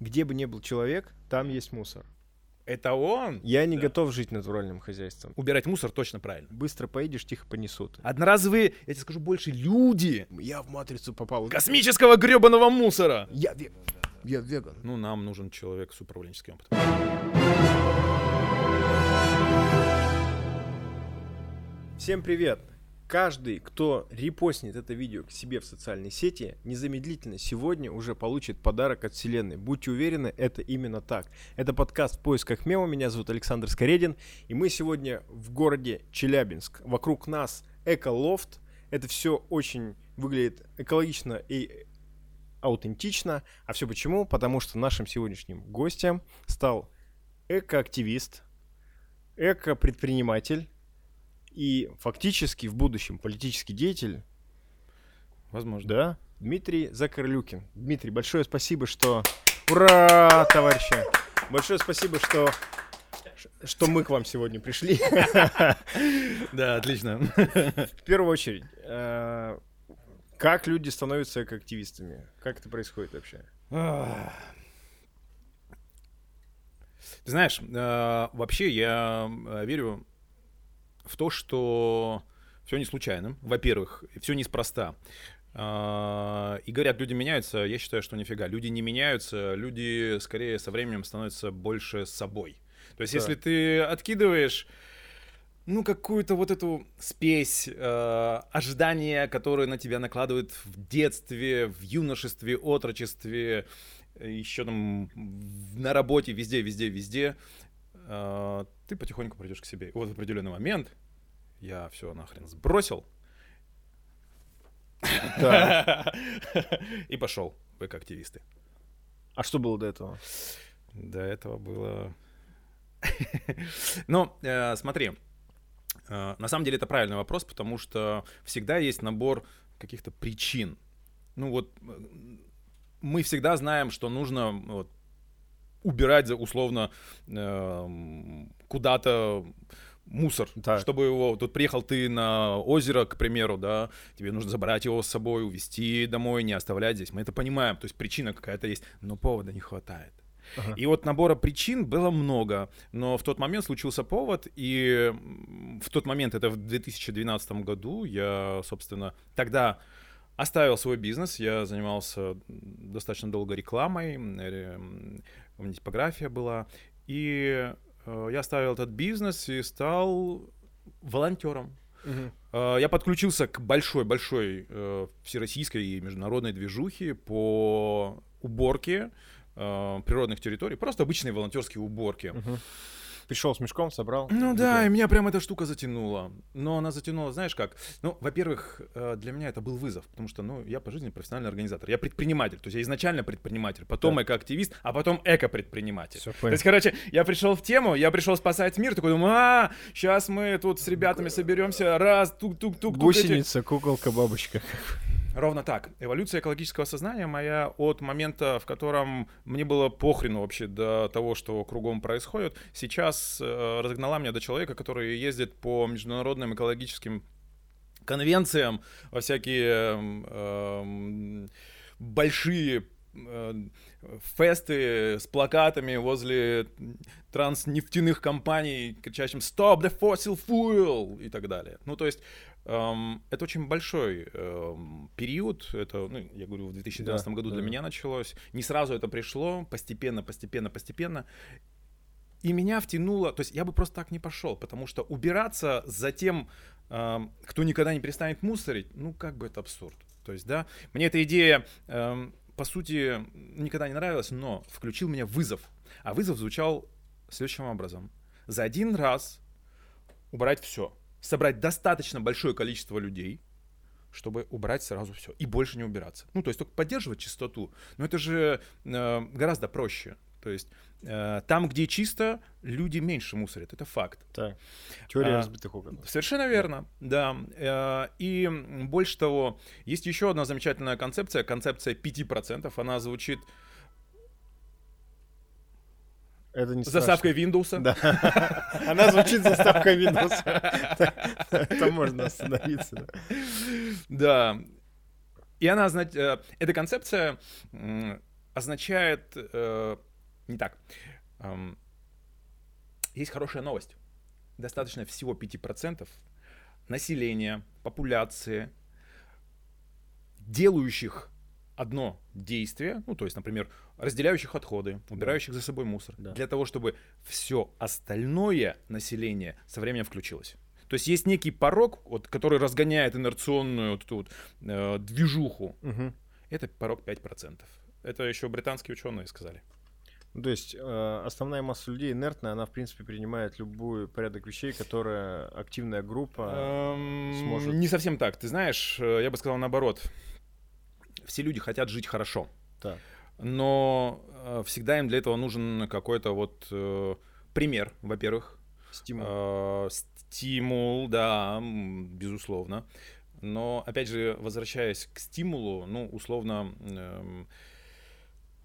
Где бы ни был человек, там есть мусор. Это он? Я не готов жить натуральным хозяйством. Убирать мусор точно правильно. Быстро поедешь, тихо понесут. Одноразовые, я тебе скажу больше, люди Я в матрицу попал. космического гребаного мусора. Я веган. Я веган. Ну, нам нужен человек с управленческим опытом. Всем привет! Каждый, кто репостнет это видео к себе в социальной сети, незамедлительно сегодня уже получит подарок от Вселенной. Будьте уверены, это именно так. Это подкаст «В поисках мема». Меня зовут Александр Скоредин. И мы сегодня в городе Челябинск. Вокруг нас эко-лофт. Это все очень выглядит экологично и аутентично. А все почему? Потому что нашим сегодняшним гостем стал эко-активист, эко-предприниматель, и фактически в будущем политический деятель, Возможно. да, Дмитрий Закарлюкин. Дмитрий, большое спасибо, что... Ура, товарищи! Большое спасибо, что что мы к вам сегодня пришли. Да, отлично. В первую очередь, э, как люди становятся активистами? Как это происходит вообще? Ты знаешь, э, вообще я э, верю в то, что все не случайно. Во-первых, все неспроста. А, И говорят, люди меняются. Я считаю, что нифига. Люди не меняются. Люди скорее со временем становятся больше собой. То есть, Да. если ты откидываешь ну, какую-то вот эту спесь, э, ожидания, которые на тебя накладывают в детстве, в юношестве, отрочестве, еще там на работе, везде, везде, везде, э, ты потихоньку придешь к себе. И вот в определенный момент я все нахрен сбросил и пошел в активисты. А что было до этого? До этого было... Ну, э, смотри, э, на самом деле это правильный вопрос, потому что всегда есть набор каких-то причин. Ну вот э, мы всегда знаем, что нужно вот, убирать условно эм, куда-то мусор, Так. чтобы его тут приехал ты на озеро, к примеру, да, тебе нужно забрать его с собой, увезти домой, не оставлять здесь. Мы это понимаем, то есть причина какая-то есть, но повода не хватает. Ага. И вот набора причин было много, но в тот момент случился повод, и в тот момент, это в 2012 году, я, собственно, тогда оставил свой бизнес, я занимался достаточно долго рекламой, у меня типография была, и э, я оставил этот бизнес и стал волонтером. Э, Я подключился к большой-большой э, всероссийской и международной движухе по уборке э, природных территорий, просто обычные волонтерские уборки. Мгм. Пришел с мешком, собрал. Ну да, и меня прям эта штука затянула. Но она затянула, знаешь как? Ну, во-первых, э, для меня это был вызов, потому что, ну, я по жизни профессиональный организатор. Я предприниматель, то есть я изначально предприниматель, потом Да. экоактивист, а потом эко-предприниматель. Всё, То есть, короче, я пришел в тему, я пришел спасать мир, такой думаю, а, сейчас мы тут с ребятами соберемся, раз, тук-тук-тук. тук, эти- Гусеница, куколка, бабочка. Ровно так. Эволюция экологического сознания моя от момента, в котором мне было похрену вообще до того, что кругом происходит, сейчас э, разогнала меня до человека, который ездит по международным экологическим конвенциям во всякие эм, эм, большие э, фесты с плакатами возле транснефтяных компаний, кричащим «Stop the fossil fuel!» и так далее. Ну, то есть это очень большой эм, период, это, ну, я говорю, в 2012 Да, году да, для меня началось. Не сразу это пришло, постепенно, постепенно, постепенно. И меня втянуло, то есть я бы просто так не пошел, потому что убираться за тем, эм, кто никогда не перестанет мусорить, ну как бы это абсурд. То есть, да, мне эта идея, эм, по сути, никогда не нравилась, но включил меня вызов. А вызов звучал следующим образом. За один раз убрать все. Собрать достаточно большое количество людей, чтобы убрать сразу все. И больше не убираться. Ну, то есть только поддерживать чистоту. Но это же э, гораздо проще. То есть э, там, где чисто, люди меньше мусорят. Это факт. Так. Теория А, разбитых окон. Совершенно верно, да. Э, И больше того, есть еще одна замечательная концепция, концепция 5%. Она звучит Это не с заставкой Windows. Да. Она звучит заставкой Windows. Там можно остановиться. Да. И она, знаете, э, эта концепция означает э, не так. Эм, есть хорошая новость. Достаточно всего 5% населения, популяции, делающих одно действие, ну, то есть, например, разделяющих отходы, убирающих за собой мусор, Да. для того, чтобы все остальное население со временем включилось. То есть есть некий порог, вот, который разгоняет инерционную вот эту вот, э, движуху. Мгм. Это порог 5%. Это еще британские ученые сказали. Ну, То есть э, основная масса людей инертная, она в принципе принимает любой порядок вещей, которая активная группа. Эм, сможет- Не совсем так. Ты знаешь, э, я бы сказал наоборот. Все люди хотят жить хорошо. Так. Но э, всегда им для этого нужен какой-то вот э, пример, во-первых, Стимул. Э, стимул, да, безусловно. Но опять же, возвращаясь к стимулу, ну условно. эм,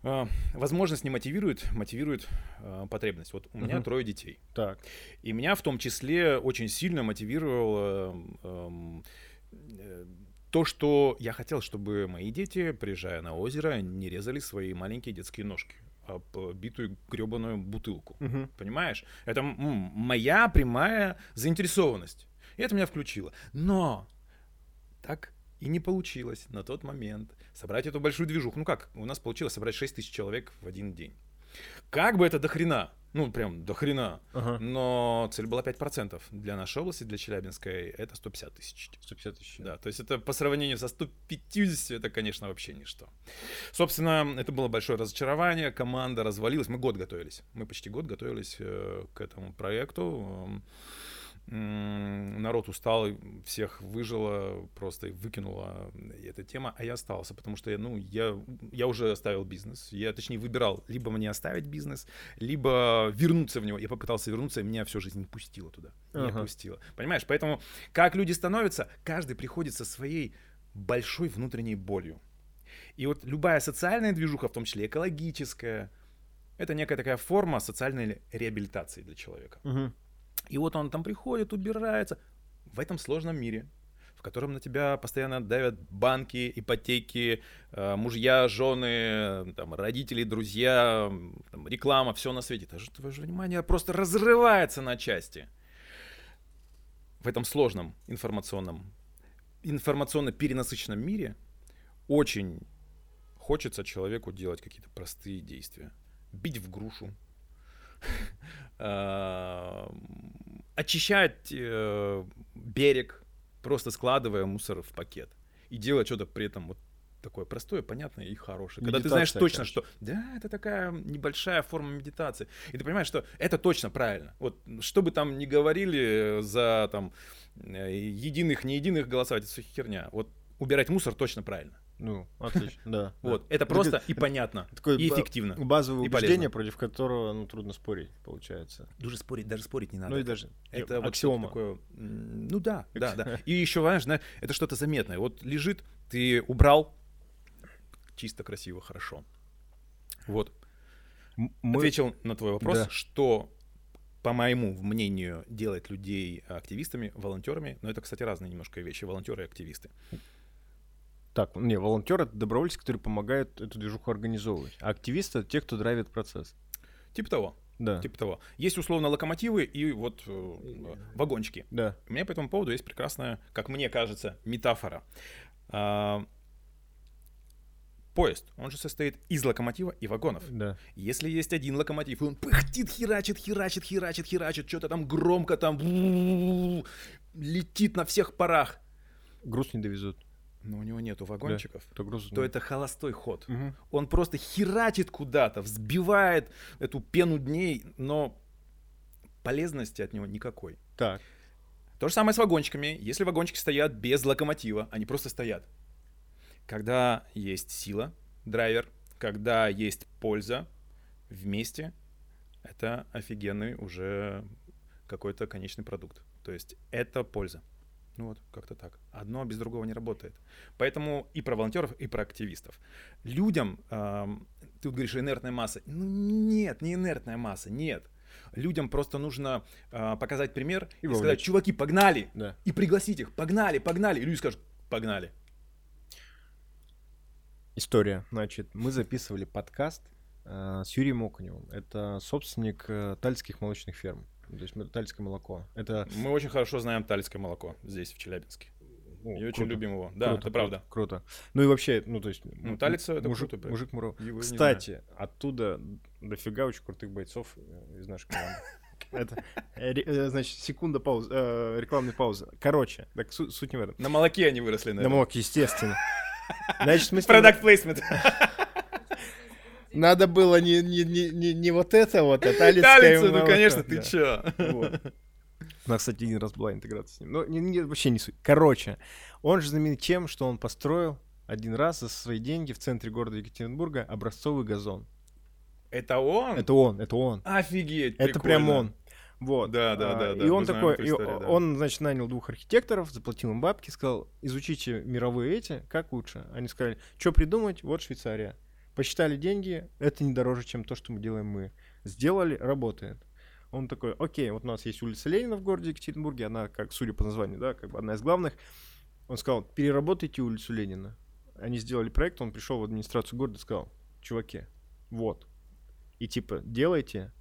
э, Возможность не мотивирует, мотивирует э, потребность. Вот у меня Мгм. трое детей. Так. И меня в том числе очень сильно мотивировало эм, э, то, что я хотел, чтобы мои дети, приезжая на озеро, не резали свои маленькие детские ножки об битую гребаную бутылку. Мгм. Понимаешь? Это моя прямая заинтересованность. И это меня включило. Но так и не получилось на тот момент собрать эту большую движуху. Ну как, у нас получилось собрать 6 тысяч человек в один день. Как бы это до хрена, ну прям до хрена, Ага. но цель была 5%. Для нашей области, для Челябинской, это 150 тысяч. 150 тысяч. Да, то есть это по сравнению со 150, это, конечно, вообще ничто. Собственно, это было большое разочарование, команда развалилась, мы год готовились. Мы почти год готовились э, к этому проекту. М, Народ устал, всех выжило, просто выкинула эта тема, а я остался, потому что я, ну, я, я уже оставил бизнес. Я, точнее, выбирал либо мне оставить бизнес, либо вернуться в него. Я попытался вернуться, и меня всю жизнь не пустило туда. Не Ага. пустило. Понимаешь? Поэтому как люди становятся, каждый приходит со своей большой внутренней болью. И вот любая социальная движуха, в том числе экологическая, это некая такая форма социальной реабилитации для человека. Мгм. И вот он там приходит, убирается в этом сложном мире, в котором на тебя постоянно давят банки, ипотеки, э, мужья, жены, там, родители, друзья, там, реклама, все на свете. Даже твое же внимание просто разрывается на части. В этом сложном информационном, информационно перенасыщенном мире очень хочется человеку делать какие-то простые действия. Бить в грушу, очищать э, берег, просто складывая мусор в пакет. И делать что-то при этом вот такое простое, понятное и хорошее. Когда ты знаешь точно, что да, это такая небольшая форма медитации. И ты понимаешь, что это точно правильно. Вот что бы там ни говорили за там э, единых, не единых голосовать, это все херня. Вот убирать мусор точно правильно. Ну, отлично, да. Вот, это просто и понятно, и эффективно. Базовое убеждение, против которого ну, трудно спорить, получается. Даже спорить, даже спорить не надо. Ну и даже Это э, аксиома. такое. Ну да, да, да. И еще, зна- это что-то заметное. Вот лежит, ты убрал, чисто, красиво, хорошо. Вот. Мы- Ответил на твой вопрос, Да. что, по моему мнению, делает людей активистами, волонтерами. Но это, кстати, разные немножко вещи, волонтеры и активисты. Так, не, волонтер это добровольцы, которые помогают эту движуху организовывать. А активисты это те, кто драйвит процесс. Типа того, Да. типа того. Есть условно локомотивы и вот э, вагончики. Да. У меня по этому поводу есть прекрасная, как мне кажется, метафора. А, Поезд, он же состоит из локомотива и вагонов. Да. Если есть один локомотив, и он пыхтит, херачит, херачит, херачит, херачит, что-то там громко там летит на всех парах, Груз не довезут. Но у него нету вагончиков, То груз. то это холостой ход. Мгм. Он просто херачит куда-то, взбивает эту пену дней, но полезности от него никакой. Так. То же самое с вагончиками. Если вагончики стоят без локомотива, они просто стоят. Когда есть сила, драйвер, когда есть польза вместе, это офигенный уже какой-то конечный продукт. То есть это польза. Ну вот, как-то так. Одно без другого не работает. Поэтому и про волонтеров, и про активистов. Людям, ам, ты вот говоришь, инертная масса. Ну нет, не инертная масса, нет. Людям просто нужно а, показать пример И и, сказать, чуваки, погнали! Да. И пригласить их, погнали, погнали. И люди скажут, погнали. История. Значит, мы записывали подкаст э, с Юрием Окуневым. Это собственник э, тальских молочных ферм. То есть тальское молоко. Это Мы очень хорошо знаем тальское молоко здесь, в Челябинске. ну, и очень круто. любим его. Да, Круто, это правда. Круто. Ну и вообще, ну то есть... Ну, Талица это мужик, круто, мужик Муро. Его Кстати, оттуда дофига очень крутых бойцов э, из нашей команды. Это, э, э, значит, секунда паузы, э, рекламной паузы. Короче, так су- суть не в этом. На молоке они выросли, На наверное. молоке, естественно. Значит, мы Продакт плейсмент. Надо было не, не, не, не, не вот это вот, а талицкое Талица, ну конечно, ты Да. чё? Вот. У нас, кстати, один раз была интеграция с ним. Но не- не- вообще не суть. Короче, он же знаменит тем, что он построил один раз за свои деньги в центре города Екатеринбурга образцовый газон. Это он? Это он, это он. Офигеть, Это прям прикольно. он. Вот. Да, да, А, да, да, И он мы знаем такой, и да. он, значит, нанял двух архитекторов, заплатил им бабки, сказал, изучите мировые эти, как лучше. Они сказали, что придумать, вот Швейцария. Посчитали деньги, это не дороже, чем то, что мы делаем мы. Сделали, работает. Он такой, окей, вот у нас есть улица Ленина в городе Екатеринбурге, она, как судя по названию, да, как бы одна из главных. Он сказал, переработайте улицу Ленина. Они сделали проект, он пришел в администрацию города и сказал, чуваки, вот. И типа, делайте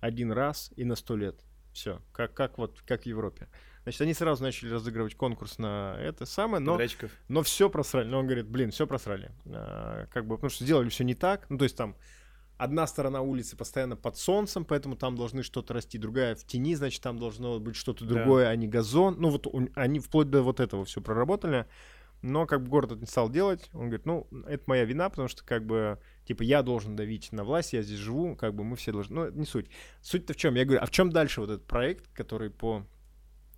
один раз и на сто лет. Все, как, как вот, как в Европе. Значит, они сразу начали разыгрывать конкурс на это самое, но, Подрядчиков. но все просрали. Но он говорит, блин, все просрали. А, как бы, потому что сделали все не так. Ну, то есть там одна сторона улицы постоянно под солнцем, поэтому там должны что-то расти, другая в тени, значит, там должно быть что-то Да. другое, а не газон. Ну, вот они вплоть до вот этого все проработали. Но как бы город это не стал делать. Он говорит, ну, это моя вина, потому что как бы, типа, я должен давить на власть, я здесь живу, как бы мы все должны... Ну, это не суть. Суть-то в чем? Я говорю, а в чем дальше вот этот проект, который по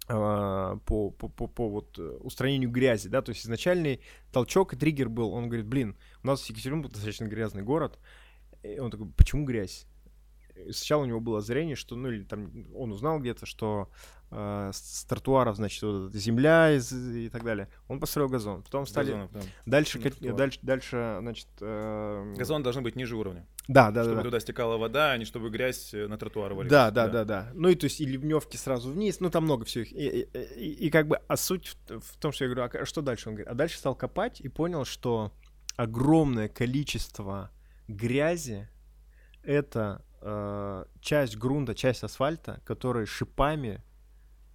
по, по, по, по вот э, устранению грязи, да, то есть изначальный толчок и триггер был, он говорит, блин, у нас Екатеринбург достаточно грязный город, и он такой, почему грязь? И сначала у него было зрение, что, ну, или там он узнал где-то, что э, с тротуаров, значит, вот земля из- и так далее. Он построил газон. Потом стали... Газонов, да. Дальше, тротуар. дальше, дальше, значит... э, Газон должны быть ниже уровня, Да, да, да. чтобы да. туда стекала вода, а не чтобы грязь э, на тротуар валилась. Да, да, да, да. Ну и то есть и ливневки сразу вниз, ну там много всего. их. И, и- и- и как бы, а суть в, в том, что я говорю, а что дальше? Он говорит, а дальше стал копать и понял, что огромное количество грязи это э, часть грунта, часть асфальта, которая шипами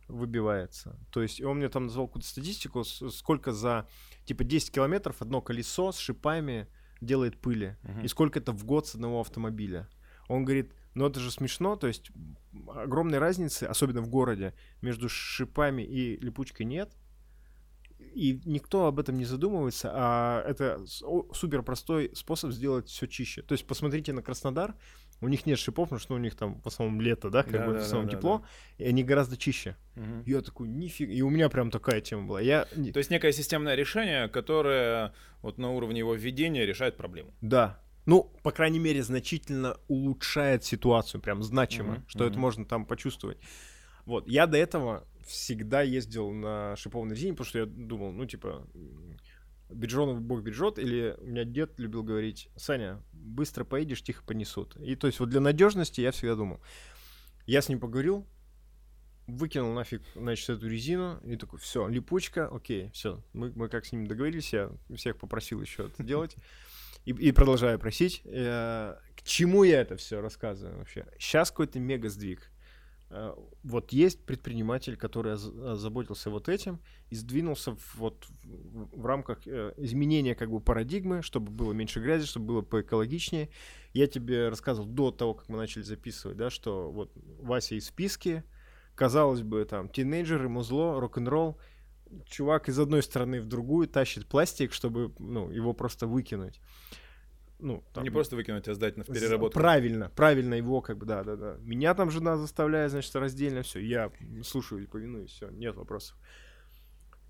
выбивается. То есть он мне там назвал какую-то статистику, сколько за типа 10 километров одно колесо с шипами делает пыли. Мгм. И сколько это в год с одного автомобиля. Он говорит, ну это же смешно, то есть огромной разницы, особенно в городе, между шипами и липучкой нет. И никто об этом не задумывается, а это супер простой способ сделать все чище. То есть посмотрите на Краснодар, у них нет шипов, потому что у них там в основном лето, да, как Да, бы да, в да, основном да, тепло, и они гораздо чище. Мгм. Я такой, нифига, и у меня прям такая тема была. Я, То есть некое системное решение, которое вот на уровне его введения решает проблему. Да. Ну, по крайней мере, значительно улучшает ситуацию, прям значимо, Мгм, что это мгм. можно там почувствовать. Вот, я до этого всегда ездил на шипованной резине, потому что я думал, ну, типа, Биджонов бог бережет, или у меня дед любил говорить, Саня, быстро поедешь, тихо понесут. И то есть вот для надежности я всегда думал. Я с ним поговорил, выкинул нафиг, значит, эту резину, и такой, все, липучка, окей, все. Мы, мы как с ним договорились, я всех попросил еще это делать. И, и продолжаю просить. Э, К чему я это все рассказываю вообще? Сейчас какой-то мега сдвиг. Э, Вот есть предприниматель, который озаботился вот этим и сдвинулся в, вот в, рамках э, изменения как бы парадигмы, чтобы было меньше грязи, чтобы было поэкологичнее. Я тебе рассказывал до того, как мы начали записывать, да, что вот Вася из списки, казалось бы, там, тинейджеры, музло, рок-н-ролл, чувак из одной стороны в другую тащит пластик, чтобы, ну, его просто выкинуть. Ну, там, Не просто выкинуть, а сдать на переработку. Правильно, правильно его, как бы, да, да, да. Меня там жена заставляет, значит, раздельно все. Я слушаю и повинуюсь, все, нет вопросов.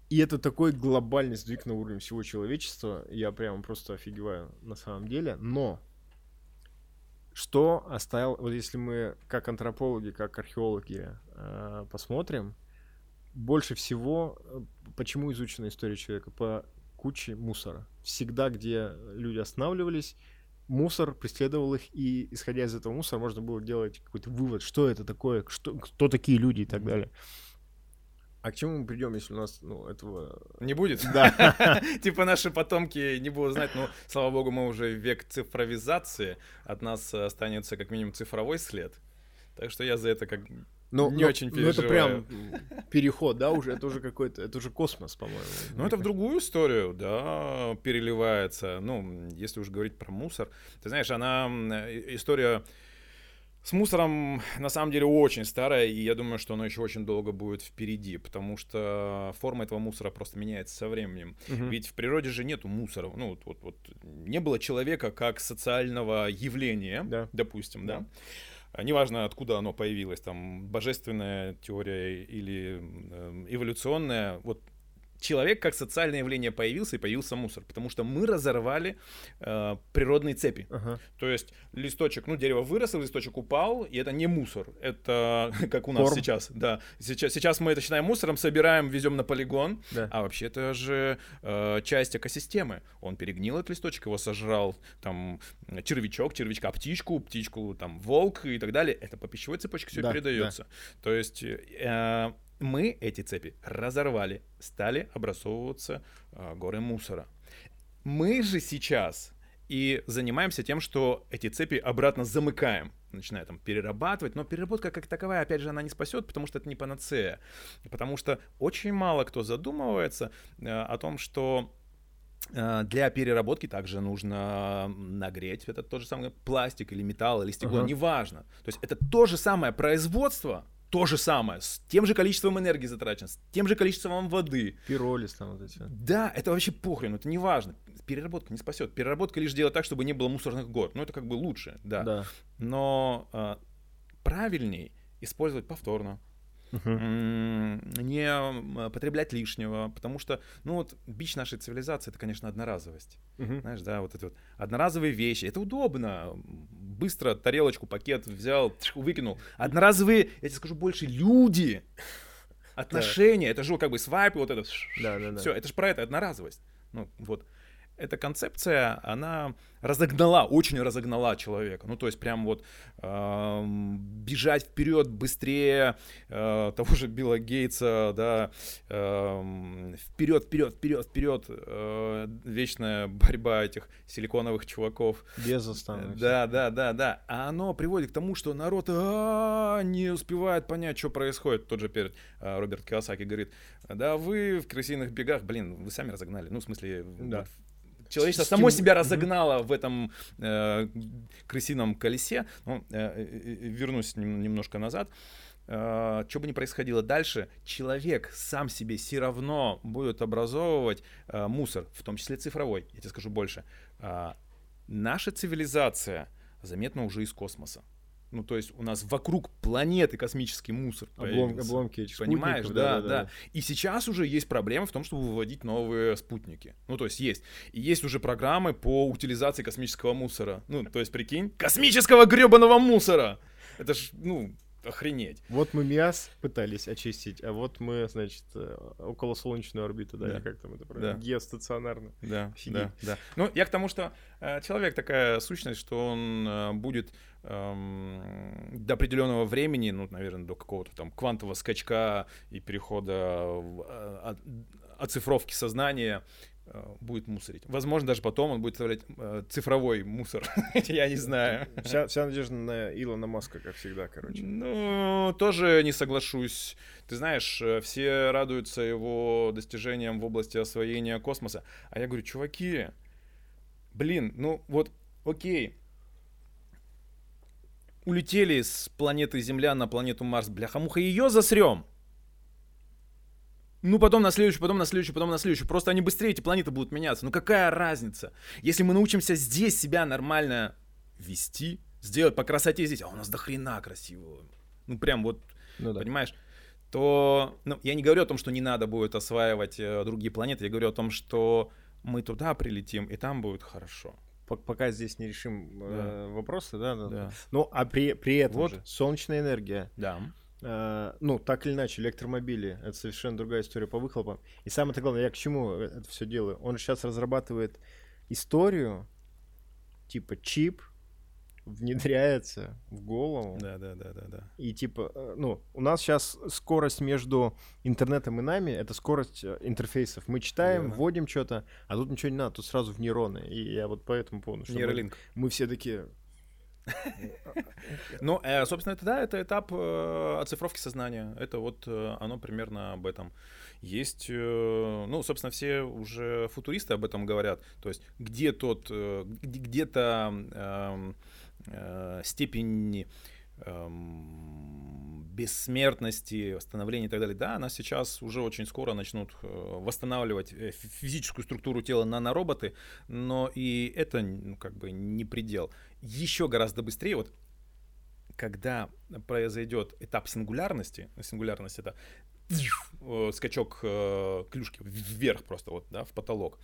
И это такой глобальный сдвиг на уровень всего человечества. Я прям просто офигеваю на самом деле. Но что оставил, вот если мы как антропологи, как археологи э, посмотрим, больше всего, э, почему изучена история человека? По куче мусора. Всегда, где люди останавливались, мусор преследовал их, и исходя из этого мусора можно было делать какой-то вывод, что это такое, что, кто такие люди и так далее. А к чему мы придем, если у нас, ну, этого... Не будет? Да. Типа наши потомки не будут знать, ну, слава богу, мы уже век цифровизации, от нас останется как минимум цифровой след. Так что я за это как Ну, Не ну, очень ну, это переживаю. прям переход, да, уже, это уже какой-то, это уже космос, по-моему. Ну, это в другую историю, да, переливается. Ну, если уж говорить про мусор. Ты знаешь, она, история с мусором, на самом деле, очень старая, и я думаю, что она еще очень долго будет впереди, потому что форма этого мусора просто меняется со временем. Мгм. Ведь в природе же нету мусора. Ну, вот, вот, вот не было человека как социального явления, Да. допустим, да. Да. А Неважно, откуда оно появилось, там, божественная теория или м, эволюционная, вот человек как социальное явление появился, и появился мусор, потому что мы разорвали э, природные цепи. Ага. То есть листочек, ну, дерево выросло, листочек упал, и это не мусор. Это как у нас Корм. сейчас. Да. Сейчас, сейчас мы это считаем мусором, собираем, везем на полигон. Да. А вообще это же э, часть экосистемы. Он перегнил этот листочек, его сожрал там червячок, червячка птичку, птичку там волк и так далее. Это по пищевой цепочке все Да, передается. То есть э, мы эти цепи разорвали, стали образовываться э, горы мусора. Мы же сейчас и занимаемся тем, что эти цепи обратно замыкаем, начиная там перерабатывать, но переработка как таковая, опять же, она не спасет, потому что это не панацея, потому что очень мало кто задумывается э, о том, что э, для переработки также нужно нагреть этот тот же самый пластик или металл или стекло, Ага. неважно. То есть это то же самое производство, то же самое, с тем же количеством энергии затрачено, с тем же количеством воды, Пиролиз там вот эти. да, это вообще похрен, это не важно. Переработка не спасет. Переработка лишь делает так, чтобы не было мусорных гор. Ну, это как бы лучше, да. Да. Но а, правильней использовать повторно. М, Не м, потреблять лишнего, потому что, ну вот, бич нашей цивилизации это, конечно, одноразовость. Мгм. Знаешь, да, вот это вот одноразовые вещи. Это удобно. Быстро тарелочку, пакет взял, выкинул. Одноразовые, я тебе скажу больше, люди. Отношения. Это же как бы свайп, вот это. Да, да, да. Все, это же про это одноразовость. Ну, вот. Эта концепция, она разогнала, очень разогнала человека. Ну, то есть прям вот эм, бежать вперед быстрее э, того же Билла Гейтса, да, эм, вперед, вперед, вперед, вперед. э, вечная борьба этих силиконовых чуваков. Безос там. и всё. Да, да, да, да. А оно приводит к тому, что народ а, не успевает понять, что происходит. Тот же перед а, Роберт Киосаки говорит, да вы в крысиных бегах, блин, вы сами разогнали. Ну, в смысле, Да. вот Человечество само себя разогнало в этом э, крысином колесе. Ну, э, э, э, вернусь нем- немножко назад. что бы ни происходило дальше, человек сам себе все равно будет образовывать э, мусор, в том числе цифровой. Я тебе скажу больше. А, наша цивилизация заметна уже из космоса. Ну, то есть у нас вокруг планеты космический мусор Облом- обломки этих Понимаешь, спутников, да, да, И сейчас уже есть проблема в том, чтобы выводить новые спутники. Ну, то есть есть. И есть уже программы по утилизации космического мусора. Ну, то есть, прикинь, космического гребаного мусора! Это ж, ну, охренеть. Вот мы МИАС пытались очистить, а вот мы, значит, э, около солнечной орбиты, да, Да. или как там это правильно? Да. Геостационарно. Да, Офигеть. да, да. Ну, я к тому, что э, человек такая сущность, что он э, будет эм, до определенного времени, ну, наверное, до какого-то там квантового скачка и перехода в, э, от- оцифровки сознания э, будет мусорить. Возможно, даже потом он будет оставлять э, цифровой мусор. Я не знаю. Вся, вся надежда на Илона Маска, как всегда, короче. Ну, тоже не соглашусь. Ты знаешь, э, все радуются его достижениям в области освоения космоса. А я говорю, чуваки, блин, ну вот, окей. Улетели с планеты Земля на планету Марс, бляха-муха, ее засрем. Ну, потом на следующую, потом на следующую, потом на следующую. Просто они быстрее, эти планеты будут меняться. Ну, какая разница? Если мы научимся здесь себя нормально вести, сделать по красоте здесь, а у нас до хрена красиво. Ну, прям вот, Ну да. понимаешь? То, ну, я не говорю о том, что не надо будет осваивать э, другие планеты, я говорю о том, что мы туда прилетим, и там будет хорошо. Пок- Пока здесь не решим э, вопросы, да, да. Да. Ну, а при, при этом Вот. же солнечная энергия, Да. Э, ну, так или иначе, электромобили, это совершенно другая история по выхлопам. И самое главное, я к чему это все делаю? Он сейчас разрабатывает историю, типа чип, внедряется в голову. Да, да, да, да, да. И типа, э, ну, у нас сейчас скорость между интернетом и нами — это скорость э, интерфейсов. Мы читаем, Верно. вводим что-то, а тут ничего не надо, тут сразу в нейроны. И я вот поэтому помню, что мы, Нейролинк. мы все такие... Ну, э, собственно, это да, это этап э, оцифровки сознания. Это вот э, оно примерно об этом. Есть, ну, собственно, все уже футуристы об этом говорят. То есть, где тот, где- где-то эм, степень эм, бессмертности, восстановления и так далее, да, она сейчас уже очень скоро начнут э, восстанавливать э, фи- физическую структуру тела нанороботы, но и это ну, как бы не предел. Еще гораздо быстрее, вот когда произойдет этап сингулярности, сингулярность это э, скачок клюшки вверх просто вот, да, в потолок,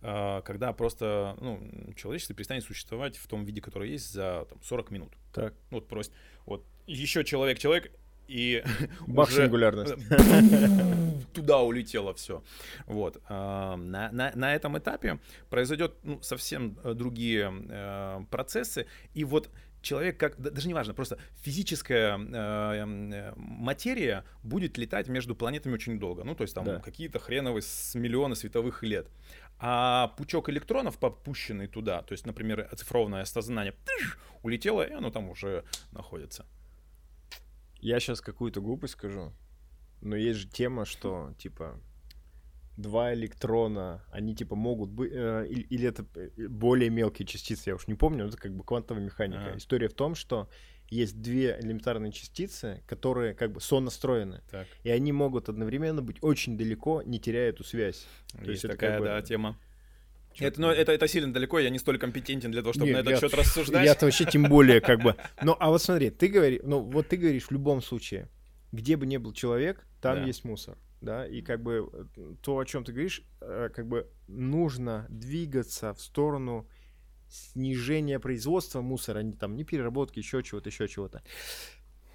когда просто, ну, человечество перестанет существовать в том виде, который есть за там, 40 минут. Так, Ну, Вот просто, вот еще человек-человек, и бах, уже сингулярность. туда улетело все. Вот. а, На, на, на этом этапе произойдет ну, совсем э, другие э, процессы. И вот человек, как да- даже не важно, просто физическая э, материя будет летать между планетами очень долго. Ну, то есть там Да. какие-то хреновые с миллионы световых лет. А пучок электронов, попущенный туда, то есть, например, оцифрованное сознание, тыш, улетело, и оно там уже находится. Я сейчас какую-то глупость скажу, но есть же тема, что, типа, два электрона, они, типа, могут быть, э, или, или это э, более мелкие частицы, я уж не помню, но это как бы квантовая механика. Ага. История в том, что есть две элементарные частицы, которые как бы сонастроены, Так. и они могут одновременно быть очень далеко, не теряя эту связь. То есть есть это такая, как бы- да, тема. Это, ну, это, это сильно далеко, я не столь компетентен для того, чтобы Не, на этот я- счет рассуждать. Я-то вообще тем более как бы. Ну, а вот смотри, ты говоришь, ну, вот ты говоришь в любом случае, где бы ни был человек, там Да. есть мусор, да, и как бы э, то, о чем ты говоришь, э, как бы нужно двигаться в сторону снижения производства мусора, не там, не переработки, еще чего-то, еще чего-то.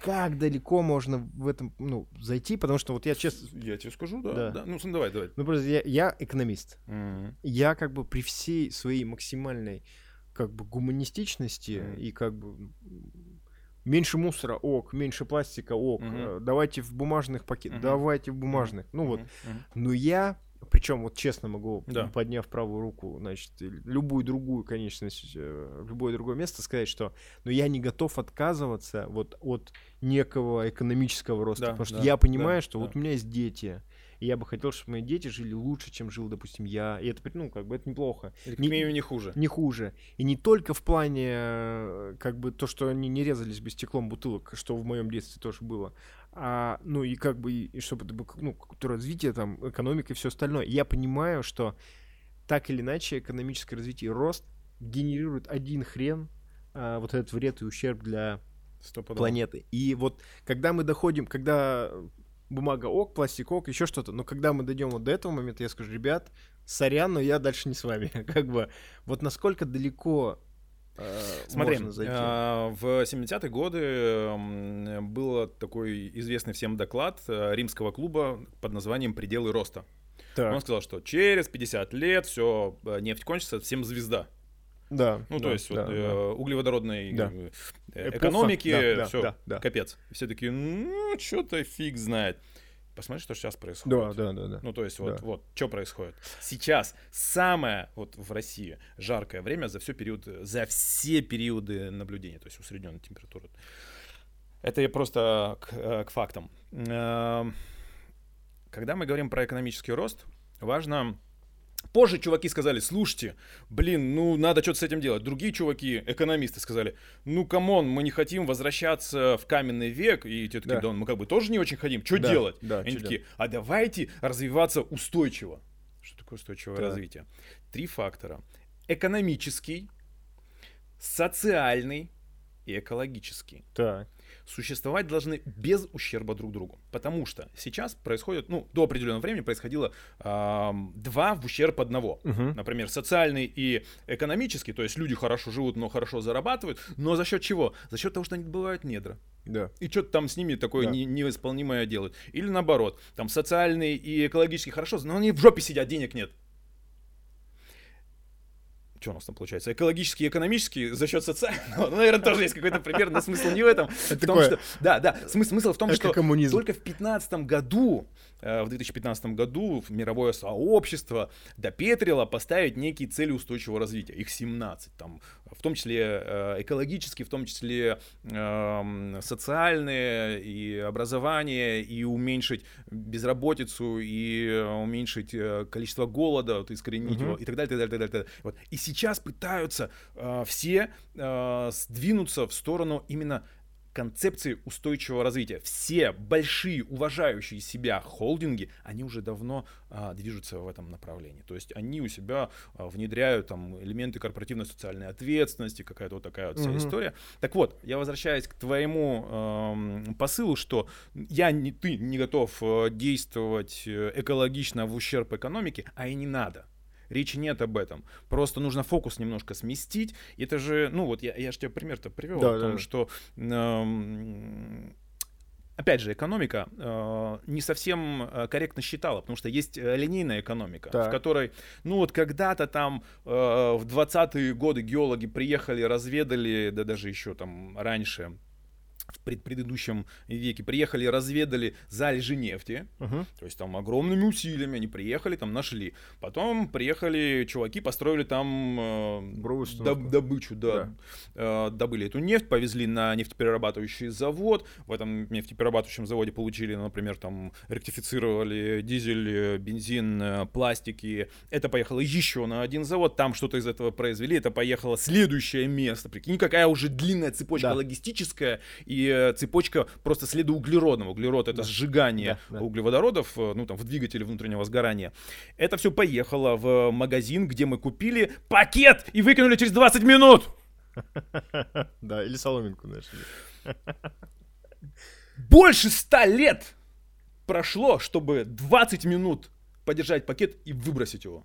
Как далеко можно в этом, ну, зайти, потому что вот я честно, Я тебе скажу, да. Да. да. Ну, давай, давай. ну, просто я, я экономист, Мгм. я как бы при всей своей максимальной как бы гуманистичности Мгм. и как бы меньше мусора, ок, меньше пластика, ок, э, давайте в бумажных пакетах, Мгм. давайте в бумажных, ну вот, мгм. но я, причем вот честно могу, Да. подняв правую руку, значит, любую другую конечность, э, любое другое место сказать, что, но я не готов отказываться вот от некого экономического роста, Да, потому что да, я понимаю, да, что да. вот у меня есть дети, и я бы хотел, чтобы мои дети жили лучше, чем жил, допустим, я, и это, ну, как бы это неплохо Или, Не- минимуму, не хуже. не хуже. И не только в плане, э, как бы, то, что они не резались бы стеклом бутылок, что в моем детстве тоже было, а, ну, и как бы, и, чтобы это было, ну, развитие, там, экономика и все остальное. Я понимаю, что так или иначе экономическое развитие и рост генерирует один хрен, а, вот этот вред и ущерб для Стопудово. планеты. И вот когда мы доходим, когда бумага ок, пластик ок, еще что-то, но когда мы дойдем вот до этого момента, я скажу, ребят, сорян, но я дальше не с вами. Как бы, вот насколько далеко Смотри, можно зайти? а, в 70-е годы м, был такой известный всем доклад э, римского клуба под названием «Пределы роста». Так, Он сказал, что через 50 лет все, нефть кончится, всем звезда. да. Ну, да, то есть да, вот, да. э, углеводородной Да. э, э, Эпоха, экономики, да, да, все, да, да. капец. Все такие, ну, что-то фиг знает. Посмотри, что сейчас Да, происходит. да, да, да. Ну, то есть, вот, Да. вот, что происходит. Сейчас самое, вот в России, жаркое время за все период, за все периоды наблюдения, то есть усредненной температуры. Это я просто к, э, к фактам. Эм, Когда мы говорим про экономический рост, важно... Позже чуваки сказали, слушайте, блин, ну надо что-то с этим делать. Другие чуваки, экономисты, сказали, ну come on, мы не хотим возвращаться в каменный век. И те такие, Да. да, мы как бы тоже не очень хотим. Что Да, делать? да, Они такие, а давайте развиваться устойчиво. Что такое устойчивое Да. развитие? Три фактора. Экономический, социальный и экологический. Так, Существовать должны без ущерба друг другу. Потому что сейчас происходит, ну, до определенного времени происходило ам, два в ущерб одного. Мгм. Например, социальный и экономический, то есть люди хорошо живут, но хорошо зарабатывают. Но за счет чего? За счет того, что они добывают недра да. и что-то там с ними такое Да. не- невосполнимое делают. Или наоборот, там социальный и экологический хорошо, но они в жопе сидят, денег нет. Что у нас там получается, экологический и экономический за счет социального, ну, наверное, тоже есть какой-то пример, но смысл не в этом. Это в том, такое что, да, да, смысл, смысл в том, что только в 2015 году, в 2015 году мировое сообщество допетрило поставить некие цели устойчивого развития. Их 17, там, в том числе э, экологические, в том числе эм, социальные и образование, и уменьшить безработицу, и э, уменьшить э, количество голода, вот, искоренить Мгм. его, и так далее, так далее, так далее. так далее. Вот. И сейчас пытаются э, все э, сдвинуться в сторону именно концепции устойчивого развития. Все большие, уважающие себя холдинги, они уже давно а, движутся в этом направлении. То есть они у себя а, внедряют там элементы корпоративной социальной ответственности, какая-то вот такая вот вся Мгм. история. Так вот, я возвращаюсь к твоему эм, посылу, что я не ты не готов э, действовать э, экологично в ущерб экономике, а и не надо. Речи нет об этом. Просто нужно фокус немножко сместить. Это же, ну вот я, я же тебе пример-то привел Да, о том, да. что эм, опять же, экономика э, не совсем э, корректно считала, потому что есть э, линейная экономика, Так. в которой, ну вот когда-то там э, в 20-е годы геологи приехали, разведали, да даже еще там раньше, в пред- предыдущем веке, приехали, разведали залежи нефти, Мгм. то есть там огромными усилиями они приехали, там нашли. Потом приехали чуваки, построили там э, доб- добычу, да. Э, добыли эту нефть, повезли на нефтеперерабатывающий завод. В этом нефтеперерабатывающем заводе получили, например, там ректифицировали дизель, э, бензин, э, пластики. Это поехало еще на один завод, там что-то из этого произвели. Это поехало следующее место. Прикинь, какая уже длинная цепочка Да. логистическая и э, цепочка просто следа углеродного. Углерод это Да. сжигание Да, да. углеводородов, э, ну там в двигателе внутреннего сгорания. Это все поехало в магазин, где мы купили пакет и выкинули через 20 минут. Да, или соломинку нашли. Больше 100 лет прошло, чтобы 20 минут подержать пакет и выбросить его.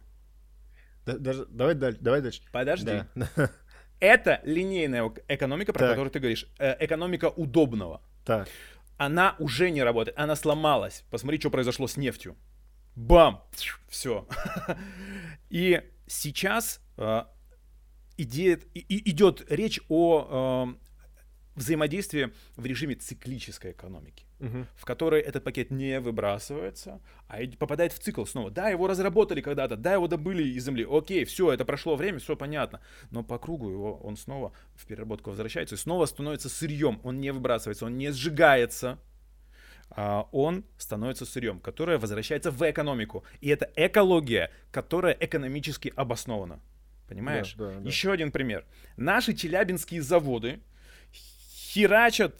Да- Даже, давай дальше. Давай дальше. Подожди. Да. Это линейная эк- экономика, про Так. которую ты говоришь. Э, экономика удобного. Так. Она уже не работает, она сломалась. Посмотри, что произошло с нефтью. Бам! Все. И сейчас э, идея, и- и- идет речь о э, взаимодействии в режиме циклической экономики Мгм. в которой этот пакет не выбрасывается, а попадает в цикл снова. Да, его разработали когда-то, да, его добыли из земли. Окей, все, это прошло время, все понятно. Но по кругу его он снова в переработку возвращается и снова становится сырьем. Он не выбрасывается, он не сжигается. а он становится сырьем, которое возвращается в экономику. И это экология, которая экономически обоснована. Понимаешь? Да, да, да. Еще один пример. Наши челябинские заводы херачат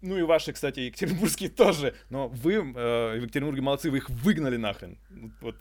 ну и ваши, кстати, екатеринбургские тоже. Но вы, э, в Екатеринбурге молодцы, вы их выгнали нахрен. Вот.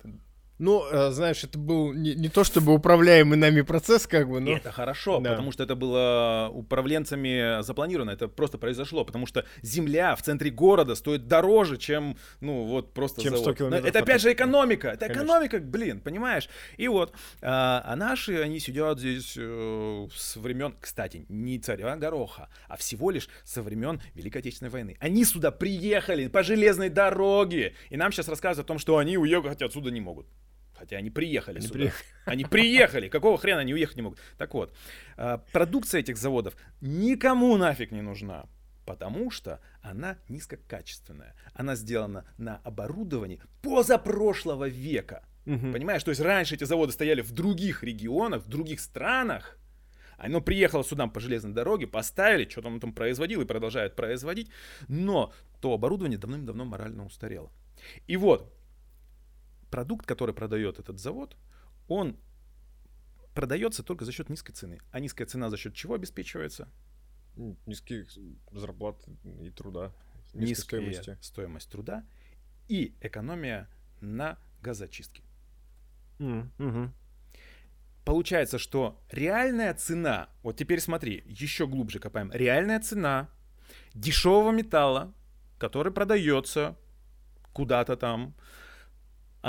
Ну, э, знаешь, это был не, не то чтобы управляемый нами процесс, как бы, но... это хорошо, Да. потому что это было управленцами запланировано. Это просто произошло, потому что земля в центре города стоит дороже, чем, ну, вот просто Чем 100 завод. километров Это опять же экономика. Это Конечно. экономика, блин, понимаешь? И вот, а, а наши, они сидят здесь э, с времен, кстати, не царя Гороха, а всего лишь со времен Великой Отечественной войны. Они сюда приехали по железной дороге, и нам сейчас рассказывают о том, что они уехать отсюда не могут. Хотя они приехали Они сюда. приехали. Они приехали. Какого хрена они уехать не могут? Так вот, а, продукция этих заводов никому нафиг не нужна. Потому что она низкокачественная. Она сделана на оборудовании позапрошлого века. Мгм. Понимаешь? То есть раньше эти заводы стояли в других регионах, в других странах. Оно приехало сюда по железной дороге, поставили, что там там производил и продолжает производить. Но то оборудование давным-давно морально устарело. И вот, продукт, который продает этот завод, он продается только за счет низкой цены. А низкая цена за счет чего обеспечивается? Низких зарплат и труда. Низкая стоимости. стоимость труда и экономия на газочистке. М, мгм. Получается, что реальная цена, вот теперь смотри, еще глубже копаем, реальная цена дешевого металла, который продается куда-то там,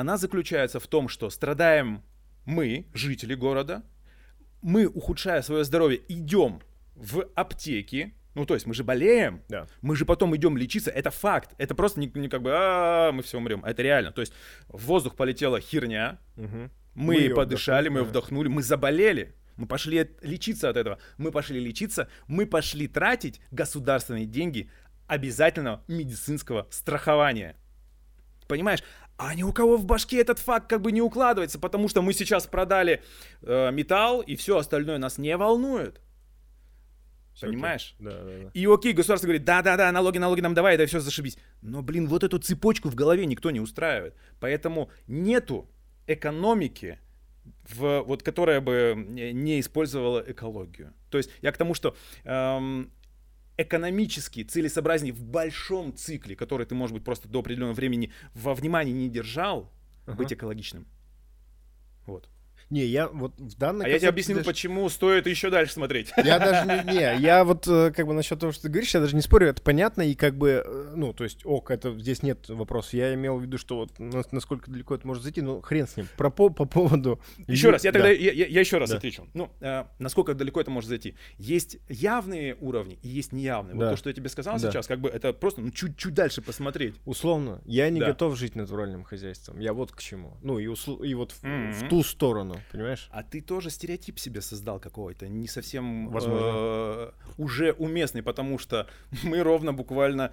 она заключается в том, что страдаем мы, жители города, мы, ухудшая свое здоровье, идем в аптеки, ну то есть мы же болеем, Да. мы же потом идем лечиться, это факт, это просто не, не как бы, а мы все умрем, это реально, то есть в воздух полетела херня, Мгм. Мы, Мы подышали, мы вдохнули, мы заболели. Мы пошли лечиться от этого. Мы пошли лечиться, мы пошли тратить государственные деньги обязательного медицинского страхования. Понимаешь? А ни у кого в башке этот факт как бы не укладывается, потому что мы сейчас продали э, металл, и все остальное нас не волнует. Окей. Понимаешь? Да, да, да. И окей, государство говорит, да-да-да, налоги, налоги нам давай, это все зашибись. Но, блин, вот эту цепочку в голове никто не устраивает. Поэтому нету экономики, в, вот, которая бы не не использовала экологию. То есть я к тому, что эм, экономически целесообразнее в большом цикле, который ты, может быть, просто до определенного времени во внимании не держал, Ага. быть экологичным. Вот. Не, я вот в данной А я тебе концепции объяснил, даже- почему стоит еще дальше смотреть. Я даже не, не, я вот э, как бы насчет того, что ты говоришь, я даже не спорю, это понятно, и как бы, э, ну, то есть, ок, это здесь нет вопросов. Я имел в виду, что вот нас- насколько далеко это может зайти, ну, хрен с ним. Про по, по поводу... Еще раз, я Да. тогда я, я- я еще раз Да. отвечу. Ну, э, насколько далеко это может зайти? Есть явные уровни и есть неявные. Вот Да. то, что я тебе сказал Да. сейчас, как бы это просто ну, чуть-чуть дальше посмотреть. Условно, я не Да. готов жить натуральным хозяйством. Я вот к чему. Ну, и, усл- и вот в, Мгм. в ту сторону, понимаешь? А ты тоже стереотип себе создал какой-то, не совсем Возможно. э, уже уместный, потому что мы ровно буквально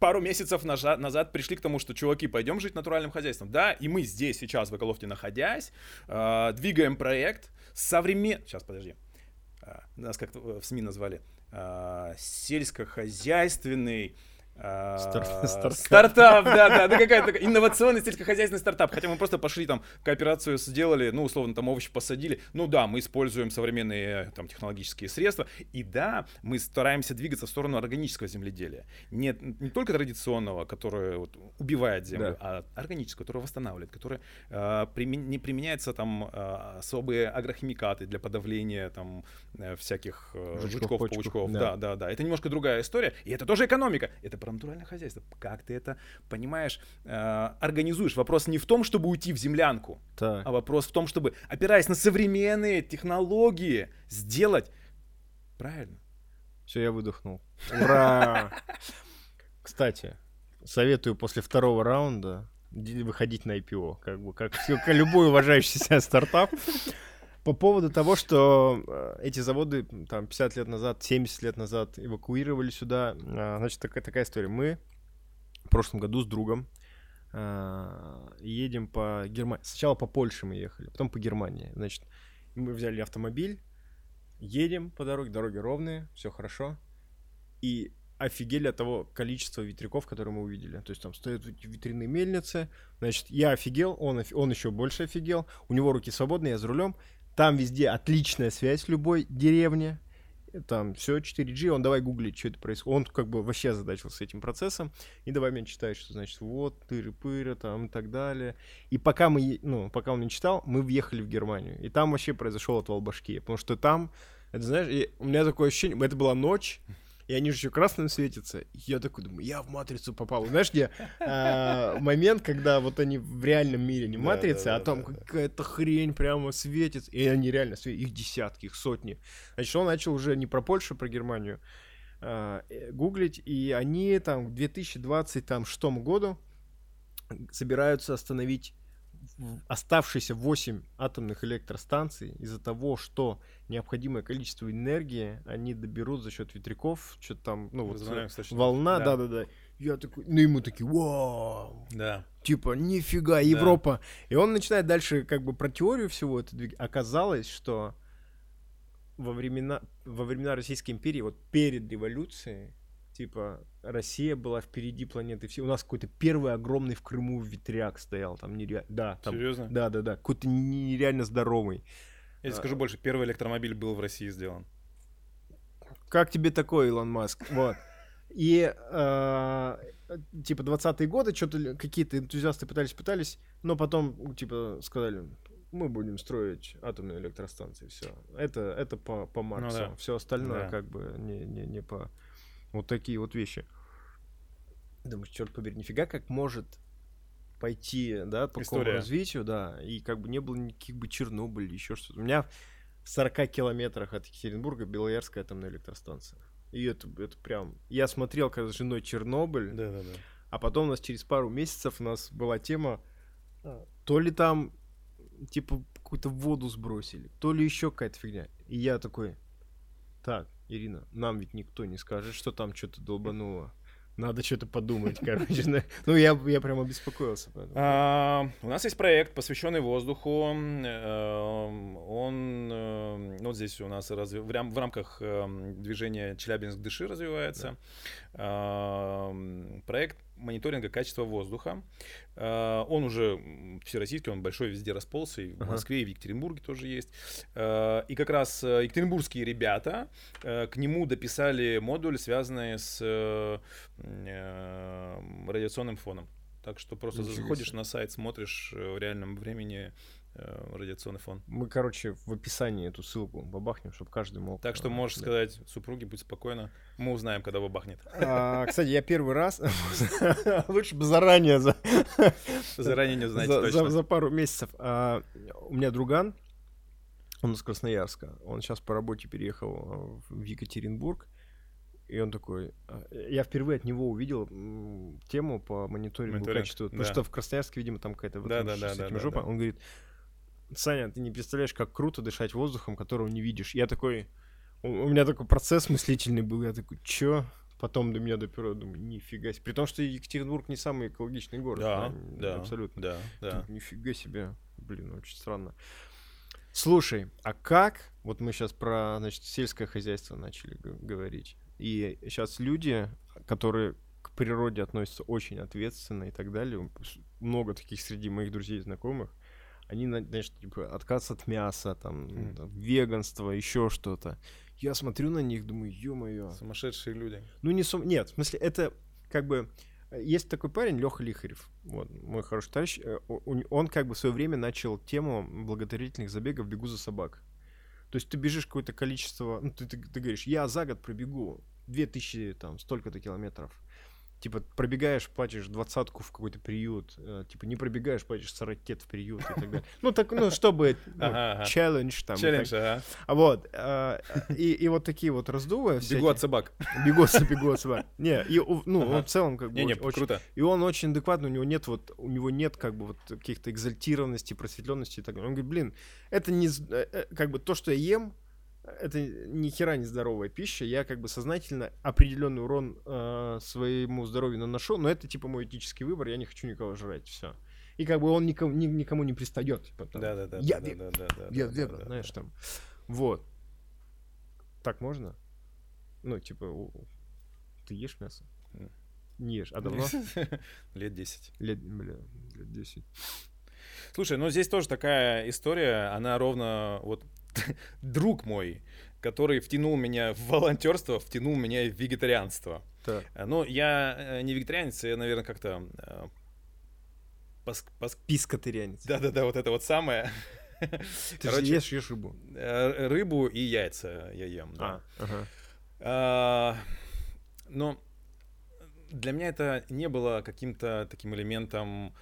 пару месяцев назад пришли к тому, что, чуваки, пойдем жить натуральным хозяйством. Да, и мы здесь сейчас, в Эколофте находясь, э, двигаем проект современ... Сейчас, подожди. Э, Нас как-то в СМИ назвали. э, Сельскохозяйственный... э, Стар- стартап. Стартап, да, да, да, какая-то инновационный сельскохозяйственный стартап. Хотя мы просто пошли там, кооперацию сделали, ну, условно, там овощи посадили. Ну да, мы используем современные там технологические средства. И да, мы стараемся двигаться в сторону органического земледелия. Не, не только традиционного, которое вот, убивает землю, Да. а органического, которое восстанавливает, которое э, примен- не применяется там э, особые агрохимикаты для подавления там э, всяких э, Жучков, жучков, паучков. да. Да, да, да. Это немножко другая история. И это тоже экономика. Это про натуральное хозяйство. Как ты это понимаешь, э, организуешь? Вопрос не в том, чтобы уйти в землянку, Так. а вопрос в том, чтобы, опираясь на современные технологии, сделать правильно. Все, я выдохнул. Ура! Кстати, советую после второго раунда ди- выходить на IPO, как бы, как, всё- как любой уважающий себя стартап. По поводу того, что э, эти заводы там 50 лет назад, 70 лет назад эвакуировали сюда, а, значит, такая, такая история. Мы в прошлом году с другом а, едем по Германии. Сначала по Польше мы ехали, потом по Германии. Значит, мы взяли автомобиль, едем по дороге, дороги ровные, все хорошо. И офигели от того количества ветряков, которые мы увидели. То есть там стоят ветряные мельницы. Значит, я офигел, он, офи- он еще больше офигел. У него руки свободные, я за рулем. Там везде отличная связь в любой деревне. Там все 4G, он давай гуглить, что это происходит. Он как бы вообще озадачился этим процессом. И давай мне читать, что значит вот, тыры-пыры, там и так далее. И пока мы, ну, пока он не читал, мы въехали в Германию. И там вообще произошел отвал башки. Потому что там, это знаешь, и у меня такое ощущение, это была ночь, и они же еще красным светятся. И я такой думаю, я в матрицу попал. Знаешь, где а, момент, когда вот они в реальном мире не Да, да, а там да, какая-то хрень прямо светится. И они реально светят. Их десятки, их сотни. Значит, он начал уже не про Польшу, а про Германию а, э, гуглить, и они там к 2020 там году собираются остановить оставшиеся 8 атомных электростанций из-за того, что необходимое количество энергии они доберут за счет ветряков, что-то там, ну вот э, Возобновляемых источников. волна, Да. да-да-да. Я такой, ну ему такие, вау, Да. типа, нифига, Европа. И он начинает дальше как бы про теорию всего это двиг- Оказалось, что во времена, во времена Российской империи, вот перед революцией, типа, Россия была впереди планеты все. У нас какой-то первый огромный в Крыму ветряк стоял, там нереально. Да, там, Серьезно? да, да, да, какой-то нереально здоровый. Я тебе скажу больше, первый электромобиль был в России сделан. Как тебе такой, Илон Маск? Вот. И э, типа 20-е годы что-то какие-то энтузиасты пытались-пытались, но потом типа сказали, мы будем строить атомные электростанции, все. Это, это по, по Марксу. да. Все остальное Да. как бы не, не, не по... Вот такие вот вещи. Думаешь, черт побери, нифига как может пойти, да, по такому История. развитию, да, и как бы не было никаких бы Чернобыль или еще что-то. У меня в 40 километрах от Екатеринбурга Белоярская атомная электростанция. И это, это прям... Я смотрел, когда с женой Чернобыль, Да, да, да. а потом у нас через пару месяцев у нас была тема, а, то ли там типа какую-то воду сбросили, то ли еще какая-то фигня. И я такой, так, Ирина, нам ведь никто не скажет, что там что-то долбануло. Надо что-то подумать, короче. Ну, я, я прям обеспокоился. А, у нас есть проект, посвященный воздуху. Он, эм, ну, вот здесь у нас разви... в, рам... в рамках эм, движения Челябинск Дыши развивается. Да. Проект мониторинга качества воздуха. Uh, он уже всероссийский, он большой, везде расползся, и в. Москве, и в Екатеринбурге тоже есть. Uh, и как раз uh, екатеринбургские ребята к нему дописали модуль, связанный с радиационным фоном. Так что просто Ничего заходишь себе. на сайт, смотришь э, в реальном времени Э, радиационный фон. Мы, короче, в описании эту ссылку бабахнем, чтобы каждый мог... Так что можешь да. сказать супруге, будь спокойна, мы узнаем, когда бабахнет. А, кстати, я первый раз, лучше бы заранее... За... Заранее не узнаете за, точно. За, пару месяцев. А, у меня друган, он из Красноярска, он сейчас по работе переехал в Екатеринбург, и он такой, а, я впервые от него увидел тему по мониторингу Мониторинг, качества, потому да. что в Красноярске, видимо, там какая-то да, да, да, да, жопа. Да, да. Он говорит, Саня, ты не представляешь, как круто дышать воздухом, которого не видишь. Я такой, у, меня такой процесс мыслительный был, я такой, чё? Потом до меня доперло, думаю, нифига себе. При том, что Екатеринбург не самый экологичный город. Да, да, абсолютно. Да, да. Тут, нифига себе. Блин, очень странно. Слушай, а как, вот мы сейчас про, значит, сельское хозяйство начали говорить, и сейчас люди, которые к природе относятся очень ответственно и так далее, много таких среди моих друзей и знакомых, они, знаешь, типа, отказ от мяса, там, mm. там веганство, еще что-то. Я смотрю на них, думаю, ё-моё. Сумасшедшие люди. Ну, не сум... Нет, в смысле, это как бы... Есть такой парень, Леха Лихарев, вот, мой хороший товарищ, э, он как бы в свое время начал тему благотворительных забегов «Бегу за собак». То есть ты бежишь какое-то количество, ну, ты, ты, ты говоришь, я за год пробегу 2000, там, столько-то километров типа пробегаешь, платишь двадцатку в какой-то приют, э, типа не пробегаешь, платишь сорокет в приют и так далее. Ну, так, ну, чтобы, челлендж там. Челлендж, ага. Вот, э, и, и вот такие вот раздувы. Бегу от собак. Бегу, бегу от собак. Не, и, ну, он в целом как бы не, не, круто. И он очень адекватный, у него нет вот, у него нет как бы вот каких-то экзальтированности, просветленности и так далее. Он говорит, блин, это не, э, как бы то, что я ем, это ни хера не здоровая пища. Я как бы сознательно определенный урон э, своему здоровью наношу, но это типа мой этический выбор, я не хочу никого жрать, все. И как бы он никому, ни, никому не пристает. Типа, там, да, да, да. Я да, да, да, я да, веган, да, знаешь, там. Вот. Так можно? Ну, типа, ты ешь мясо? Не ешь. А давно? Лет 10. Лет, бля, лет 10. Слушай, ну здесь тоже такая история, она ровно вот друг мой, который втянул меня в волонтерство, втянул меня в вегетарианство. Так. Э, ну, я э, не вегетарианец, я, наверное, как-то... Э, пас, пас... Да-да-да, вот это вот самое. Ты Короче, же ешь, ешь рыбу. Рыбу и яйца я ем, да. А, ага. а, но для меня это не было каким-то таким элементом эм,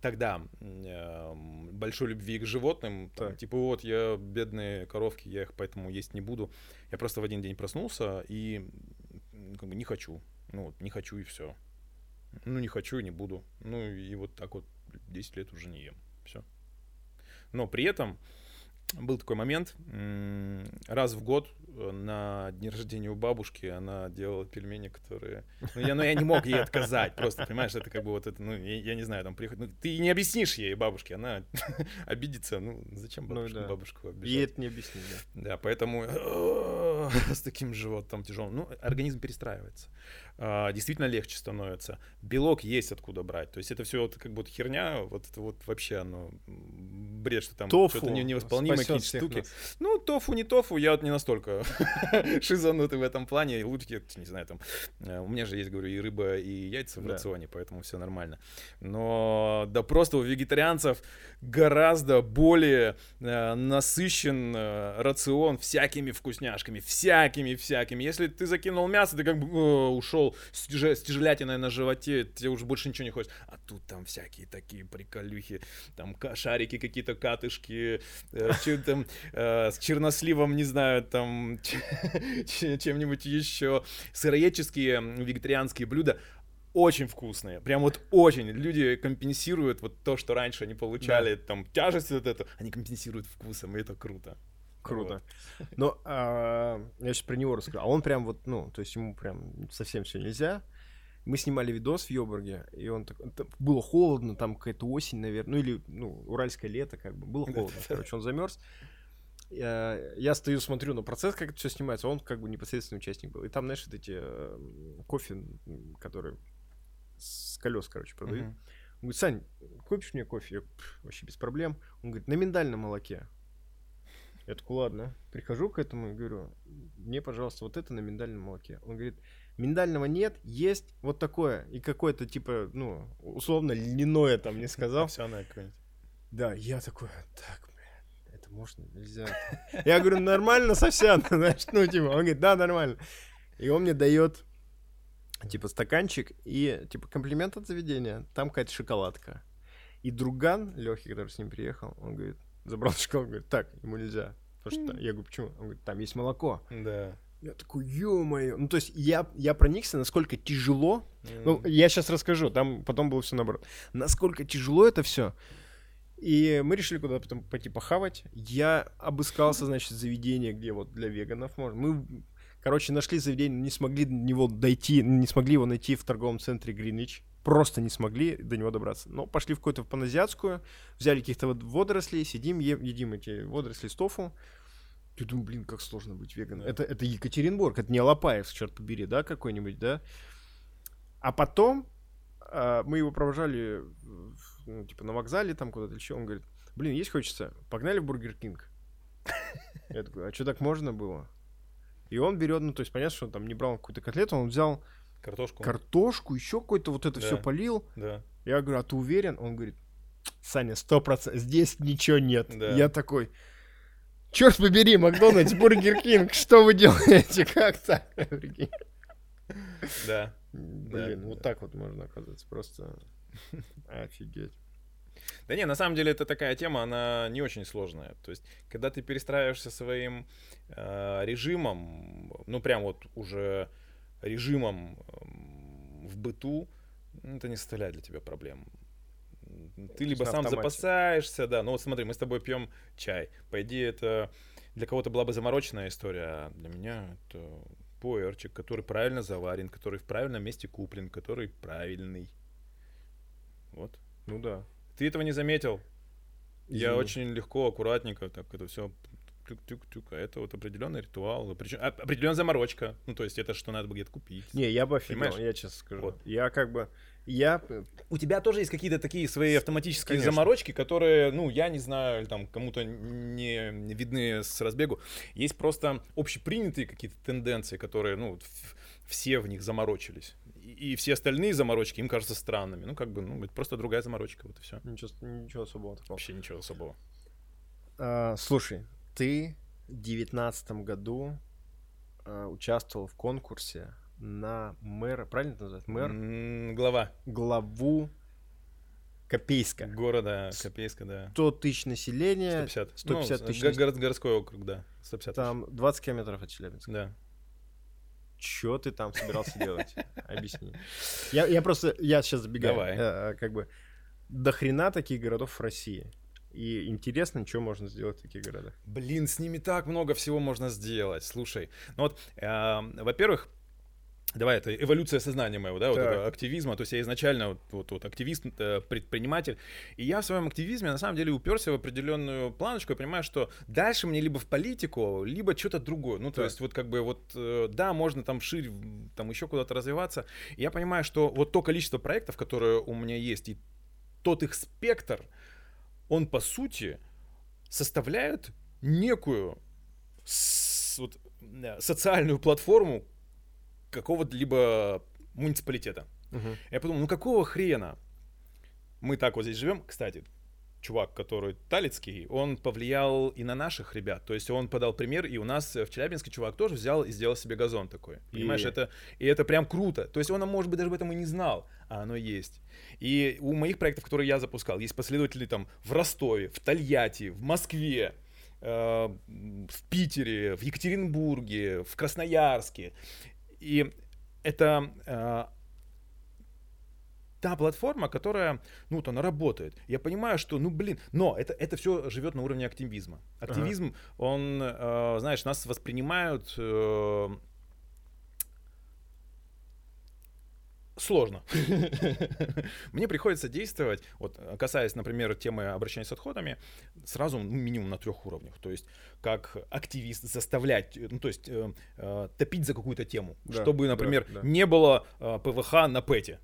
тогда эм, большой любви к животным, там, типа вот я бедные коровки, я их поэтому есть не буду. Я просто в один день проснулся и как бы не хочу, ну вот не хочу и все. Ну не хочу и не буду. Ну и вот так вот 10 лет уже не ем, все. Но при этом был такой момент, раз в год э, на день рождения у бабушки она делала пельмени, которые... Ну, я, ну, я не мог ей отказать, просто, понимаешь, это как бы вот это, ну, я, я не знаю, там приходит... Ну, ты не объяснишь ей, бабушке, она обидится, ну, зачем бабушку, ну, да. бабушку обижать? Ей это не объяснить, да. Да, поэтому с таким животом тяжелым, ну, организм перестраивается. А, действительно легче становится. Белок есть откуда брать. То есть это все вот как будто херня, вот это вот вообще оно бред, что там тофу что-то невосполнимые какие-то штуки. Нас. Ну, тофу, не тофу, я вот не настолько шизанутый в этом плане. Лучше, не знаю, там, э, у меня же есть, говорю, и рыба, и яйца в да. рационе, поэтому все нормально. Но да просто у вегетарианцев гораздо более э, насыщен э, рацион всякими вкусняшками, всякими-всякими. Если ты закинул мясо, ты как бы э, ушел ушел с, тяж... с тяжелятиной на животе, тебе уже больше ничего не хочется. А тут там всякие такие приколюхи, там шарики какие-то, катышки, э, че, там, э, с черносливом, не знаю, там чем-нибудь еще. Сыроедческие вегетарианские блюда очень вкусные. Прям вот очень. Люди компенсируют вот то, что раньше они получали, там, тяжесть вот эту, они компенсируют вкусом, и это круто. Круто. Но а, я сейчас про него расскажу. А он прям вот, ну, то есть ему прям совсем все нельзя. Мы снимали видос в Йобурге, и он так... Было холодно, там какая-то осень, наверное, ну или, ну, уральское лето, как бы. Было холодно, короче, он замерз. Я, я стою, смотрю на процесс, как это все снимается, он как бы непосредственный участник был. И там, знаешь, вот эти э, кофе, которые с колес, короче, продают. Мгм. Он говорит, Сань, купишь мне кофе? Я, «Пф, вообще без проблем. Он говорит, на миндальном молоке. Я такой, ладно. Прихожу к этому и говорю, мне, пожалуйста, вот это на миндальном молоке. Он говорит, миндального нет, есть вот такое. И какое-то, типа, ну, условно, льняное там мне сказал. Овсяное какое-нибудь. Да, я такой, так, блин, это можно, нельзя. Я говорю, нормально совсем, знаешь, ну, типа, он говорит, да, нормально. И он мне дает, типа, стаканчик и, типа, комплимент от заведения, там какая-то шоколадка. И друган, Лехи, который с ним приехал, он говорит, забрал шоколад, говорит, так, ему нельзя. Потому что, я говорю, почему? Он говорит, там есть молоко. Да. Я такой, ё-моё. Ну, то есть я, я проникся, насколько тяжело. Ну, я сейчас расскажу, там потом было все наоборот. Насколько тяжело это все. И мы решили куда-то потом пойти похавать. Я обыскался, значит, заведение, где вот для веганов можно. Мы, короче, нашли заведение, не смогли до него дойти, не смогли его найти в торговом центре Гринвич. Просто не смогли до него добраться. Но пошли в какую-то паназиатскую, взяли каких-то водорослей, сидим, е- едим эти водоросли с тофу. Я думаю, блин, как сложно быть веганом. Это, это Екатеринбург, это не Алапаев, черт побери, да, какой-нибудь, да? А потом а, мы его провожали, ну, типа, на вокзале там куда-то еще. Он говорит, блин, есть хочется? Погнали в Burger King. Я такой, а что так можно было? И он берет, ну, то есть, понятно, что он там не брал какую-то котлету, он взял Картошку. картошку, еще какой-то вот это Да. все полил. Да. Я говорю, а ты уверен? Он говорит, Саня, сто процентов, здесь ничего нет. Да. Я такой, черт побери, Макдональдс, Burger King, что вы делаете? Как так? Да. Блин, вот так вот можно оказаться, просто офигеть. Да не, на самом деле это такая тема, она не очень сложная. То есть, когда ты перестраиваешься своим э, режимом, ну прям вот уже режимом эм, в быту, ну, это не составляет для тебя проблем. Ты либо сам автомате. запасаешься, да, ну вот смотри, мы с тобой пьем чай. По идее, это для кого-то была бы замороченная история, а для меня это пуэрчик, который правильно заварен, который в правильном месте куплен, который правильный. Вот. Ну да. Ты этого не заметил? Я Извини. очень легко, аккуратненько так это все тюк-тюк-тюк. А это вот определенный ритуал, причем определенная заморочка. Ну, то есть это что надо бы где-то купить. Не, я бы офигел, Понимаешь? я честно скажу. Вот. Я как бы, я, У тебя тоже есть какие-то такие свои автоматические Конечно. заморочки, которые, ну, я не знаю, там кому-то не не видны с разбегу. Есть просто общепринятые какие-то тенденции, которые, ну, все в них заморочились. И, и все остальные заморочки им кажутся странными. Ну, как бы, ну, это просто другая заморочка, вот и все. ничего, ничего особого такого. Вообще ничего особого. А, слушай, ты в девятнадцатом году а, участвовал в конкурсе на мэра, правильно это называется? Мэр, М, Глава главу Копейска. города Копейска, да. 100 тысяч населения, 150. 150 Ну, тысяч. го- город- городской округ, да. 150 тысяч. Там 20 километров от Челябинска. Да. Чё ты там собирался делать? Объясни. Я, я просто, я сейчас забегаю. Давай. Э, э, как бы, до хрена таких городов в России. И интересно, что можно сделать в таких городах. Блин, с ними так много всего можно сделать. Слушай, ну вот, эм, во-первых, Давай, это эволюция сознания моего, да, вот Так. этого активизма. То есть я изначально вот, вот, вот активист, э, предприниматель. И я в своем активизме на самом деле уперся в определенную планочку. Я понимаю, что дальше мне либо в политику, либо что-то другое. Ну, то Так. есть вот как бы вот, э, да, можно там шире, м, там еще куда-то развиваться. И я понимаю, что вот то количество проектов, которые у меня есть, и тот их спектр, он по сути составляет некую вот, э, социальную платформу какого-то либо муниципалитета. Я подумал, ну какого хрена мы так вот здесь живем? Кстати, чувак, который талицкий, он повлиял и на наших ребят. То есть он подал пример, и у нас в Челябинске чувак тоже взял и сделал себе газон такой. Понимаешь, И- это, и это прям круто. То есть он, может быть, даже об этом и не знал, а оно есть. И у моих проектов, которые я запускал, есть последователи там в Ростове, в Тольятти, в Москве, э, в Питере, в Екатеринбурге, в Красноярске. И это э, та платформа, которая, ну, вот она работает. Я понимаю, что, ну, блин, но это, это все живет на уровне активизма. Активизм, ага. он, э, знаешь, нас воспринимают э, сложно. Мне приходится действовать, вот касаясь, например, темы обращения с отходами, сразу ну, минимум на трех уровнях. То есть как активист заставлять, ну то есть э, э, топить за какую-то тему, да, чтобы, например, да, да. не было э, ПВХ на ПЭТе.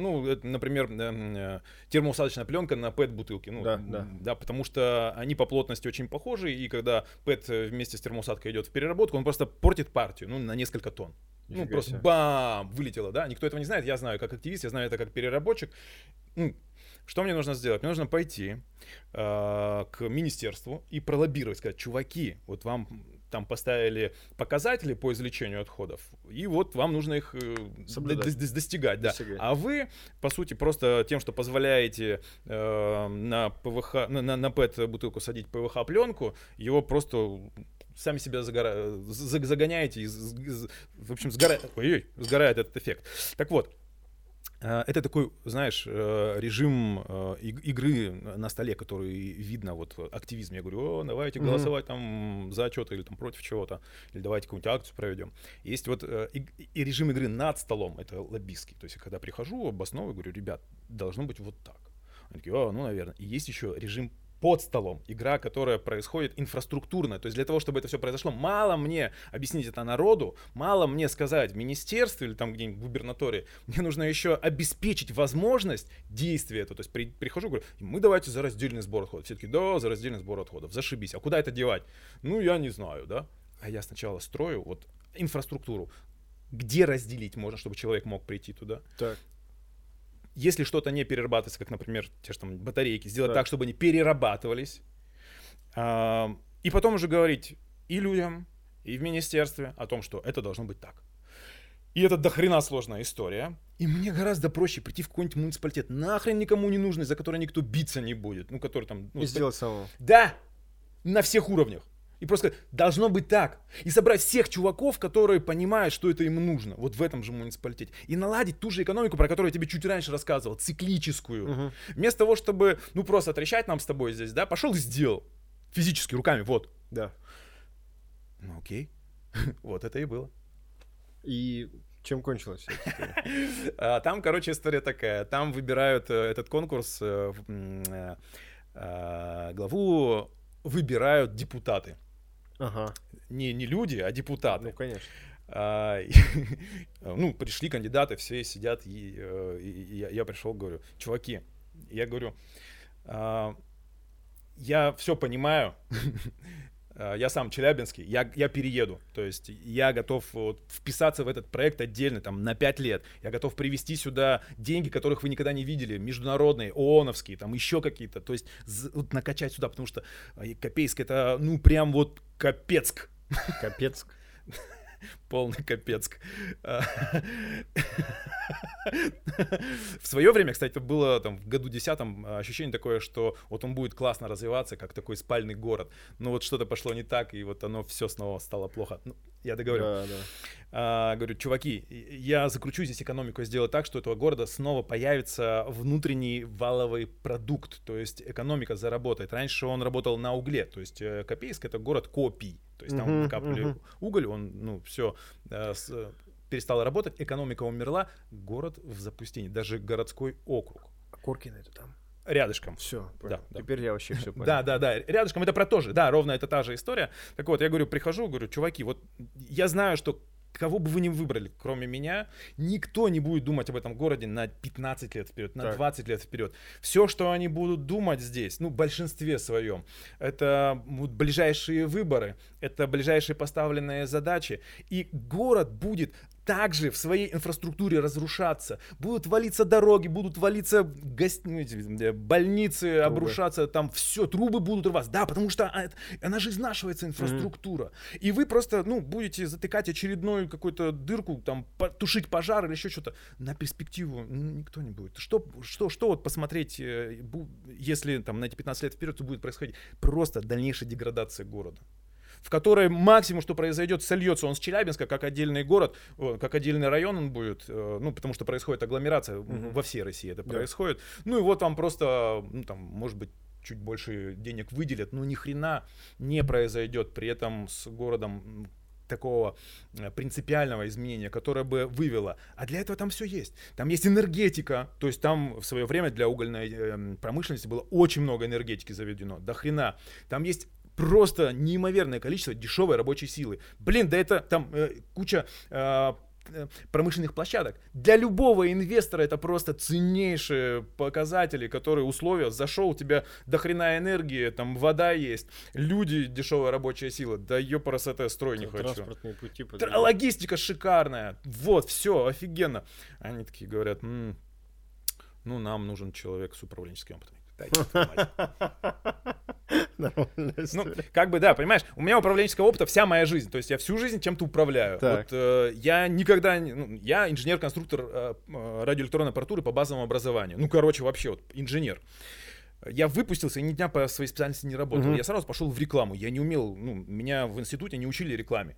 Ну, это, например, э, термоусадочная пленка на ПЭТ-бутылке. Ну, да, да. да, потому что они по плотности очень похожи, и когда ПЭТ вместе с термоусадкой идет в переработку, он просто портит партию, ну, на несколько тонн. Ну, просто себе. бам, вылетело, да. Никто этого не знает. Я знаю как активист, я знаю это как переработчик. Ну, что мне нужно сделать? Мне нужно пойти э, к министерству и пролоббировать, сказать, чуваки, вот вам там поставили показатели по извлечению отходов, и вот вам нужно их э, достигать, да. Достигать. А вы, по сути, просто тем, что позволяете э, на ПВХ, на, на, на ПЭТ бутылку садить ПВХ пленку, его просто сами себя загора... загоняете, и, в общем, сгорает, ой, сгорает этот эффект. Так вот, это такой, знаешь, э, режим э, игры на столе, который видно вот активизм. Я говорю, о, давайте голосовать там за что-то или там против чего-то, или давайте какую-нибудь акцию проведем. Есть вот и, и режим игры над столом, это лоббистский. То есть, когда прихожу, обосновываю, говорю, ребят, должно быть вот так. Они такие, о, ну, наверное. И есть еще режим под столом. Игра, которая происходит инфраструктурно. То есть для того, чтобы это все произошло, мало мне объяснить это народу, мало мне сказать в министерстве или там где-нибудь в губернатории. Мне нужно еще обеспечить возможность действия. То есть при, прихожу, говорю, мы давайте за раздельный сбор отходов. Все таки да, за раздельный сбор отходов. Зашибись. А куда это девать? Ну, я не знаю, да. А я сначала строю вот инфраструктуру. Где разделить можно, чтобы человек мог прийти туда? Так если что-то не перерабатывается, как, например, те же там батарейки, сделать да. так, чтобы они перерабатывались, а, и потом уже говорить и людям, и в министерстве о том, что это должно быть так. И это дохрена сложная история. И мне гораздо проще прийти в какой-нибудь муниципалитет, нахрен никому не нужный, за который никто биться не будет. Ну, который там... Ну, и сделать самого. Да! На всех уровнях. И просто должно быть так. И собрать всех чуваков, которые понимают, что это им нужно. Вот в этом же муниципалитете. И наладить ту же экономику, про которую я тебе чуть раньше рассказывал. Циклическую. Угу. Вместо того, чтобы, ну, просто трещать нам с тобой здесь, да, пошел и сделал. Физически, руками, вот. Да. Ну, окей. вот это и было. И чем кончилось? А, там, короче, история такая. Там выбирают э, этот конкурс, э, э, главу выбирают депутаты. Ага. Не, не люди, а депутаты. Ну, конечно. А, ну, пришли кандидаты, все сидят, и, э, и, и я, я пришел, говорю, чуваки, я говорю, а, я все понимаю, я сам челябинский, я, я перееду. То есть я готов вот, вписаться в этот проект отдельно, там, на 5 лет. Я готов привести сюда деньги, которых вы никогда не видели, международные, ООНовские, там, еще какие-то. То есть вот, накачать сюда, потому что э, Копейск это, ну, прям вот Капецк. Капецк. полный капец. В свое время, кстати, было там в году десятом ощущение такое, что вот он будет классно развиваться, как такой спальный город. Но вот что-то пошло не так, и вот оно все снова стало плохо. Ну, я договорю. А, говорю, чуваки, я закручу здесь экономику, сделаю так, что у этого города снова появится внутренний валовый продукт, то есть экономика заработает. Раньше он работал на угле, то есть э, Копейск это город копий, то есть там uh-huh, выкапывали uh-huh. уголь, он, ну, все, э, с, перестал работать, экономика умерла, город в запустении, даже городской округ. А Коркин это там? Рядышком. Все, да, да. Теперь я вообще все понял. Да, да, да. Рядышком это про то же. Да, ровно это та же история. Так вот, я говорю, прихожу, говорю, чуваки, вот я знаю, что кого бы вы ни выбрали, кроме меня, никто не будет думать об этом городе на 15 лет вперед, на так. 20 лет вперед. Все, что они будут думать здесь, ну, в большинстве своем, это ближайшие выборы, это ближайшие поставленные задачи, и город будет также в своей инфраструктуре разрушаться. Будут валиться дороги, будут валиться гость... Ну, больницы, трубы. обрушаться, там все, трубы будут рваться. Да, потому что а, она же изнашивается, инфраструктура. Mm-hmm. И вы просто, ну, будете затыкать очередную какую-то дырку, там, тушить пожар или еще что-то. На перспективу никто не будет. Что, что, что вот посмотреть, э, если там на эти 15 лет вперед будет происходить? Просто дальнейшая деградация города. В которой максимум, что произойдет, сольется он с Челябинска, как отдельный город, как отдельный район он будет, э, ну, потому что происходит агломерация угу. во всей России это да. происходит. Ну, и вот там просто, ну, там, может быть, чуть больше денег выделят, ну ни хрена не произойдет при этом с городом такого э, принципиального изменения, которое бы вывело. А для этого там все есть. Там есть энергетика. То есть там в свое время для угольной э, промышленности было очень много энергетики заведено. До хрена. Там есть просто неимоверное количество дешевой рабочей силы. Блин, да это там э, куча э, Э, промышленных площадок. Для любого инвестора это просто ценнейшие показатели, которые условия. Зашел, у тебя до хрена энергии, там вода есть, люди, дешевая рабочая сила. Да ёпарас это строй не хочу. Транспортные пути. Подожди. Логистика шикарная. Вот, все, офигенно. Они такие говорят, м-м, ну нам нужен человек с управленческим опытом. Ну, как бы, да, понимаешь, у меня управленческого опыта вся моя жизнь. То есть я всю жизнь чем-то управляю. Вот э, я никогда. Ну, я инженер-конструктор э, э, радиоэлектронной аппаратуры по базовому образованию. Ну, короче, вообще вот инженер. Я выпустился и ни дня по своей специальности не работал. Я сразу пошел в рекламу. Я не умел, ну, меня в институте не учили рекламе.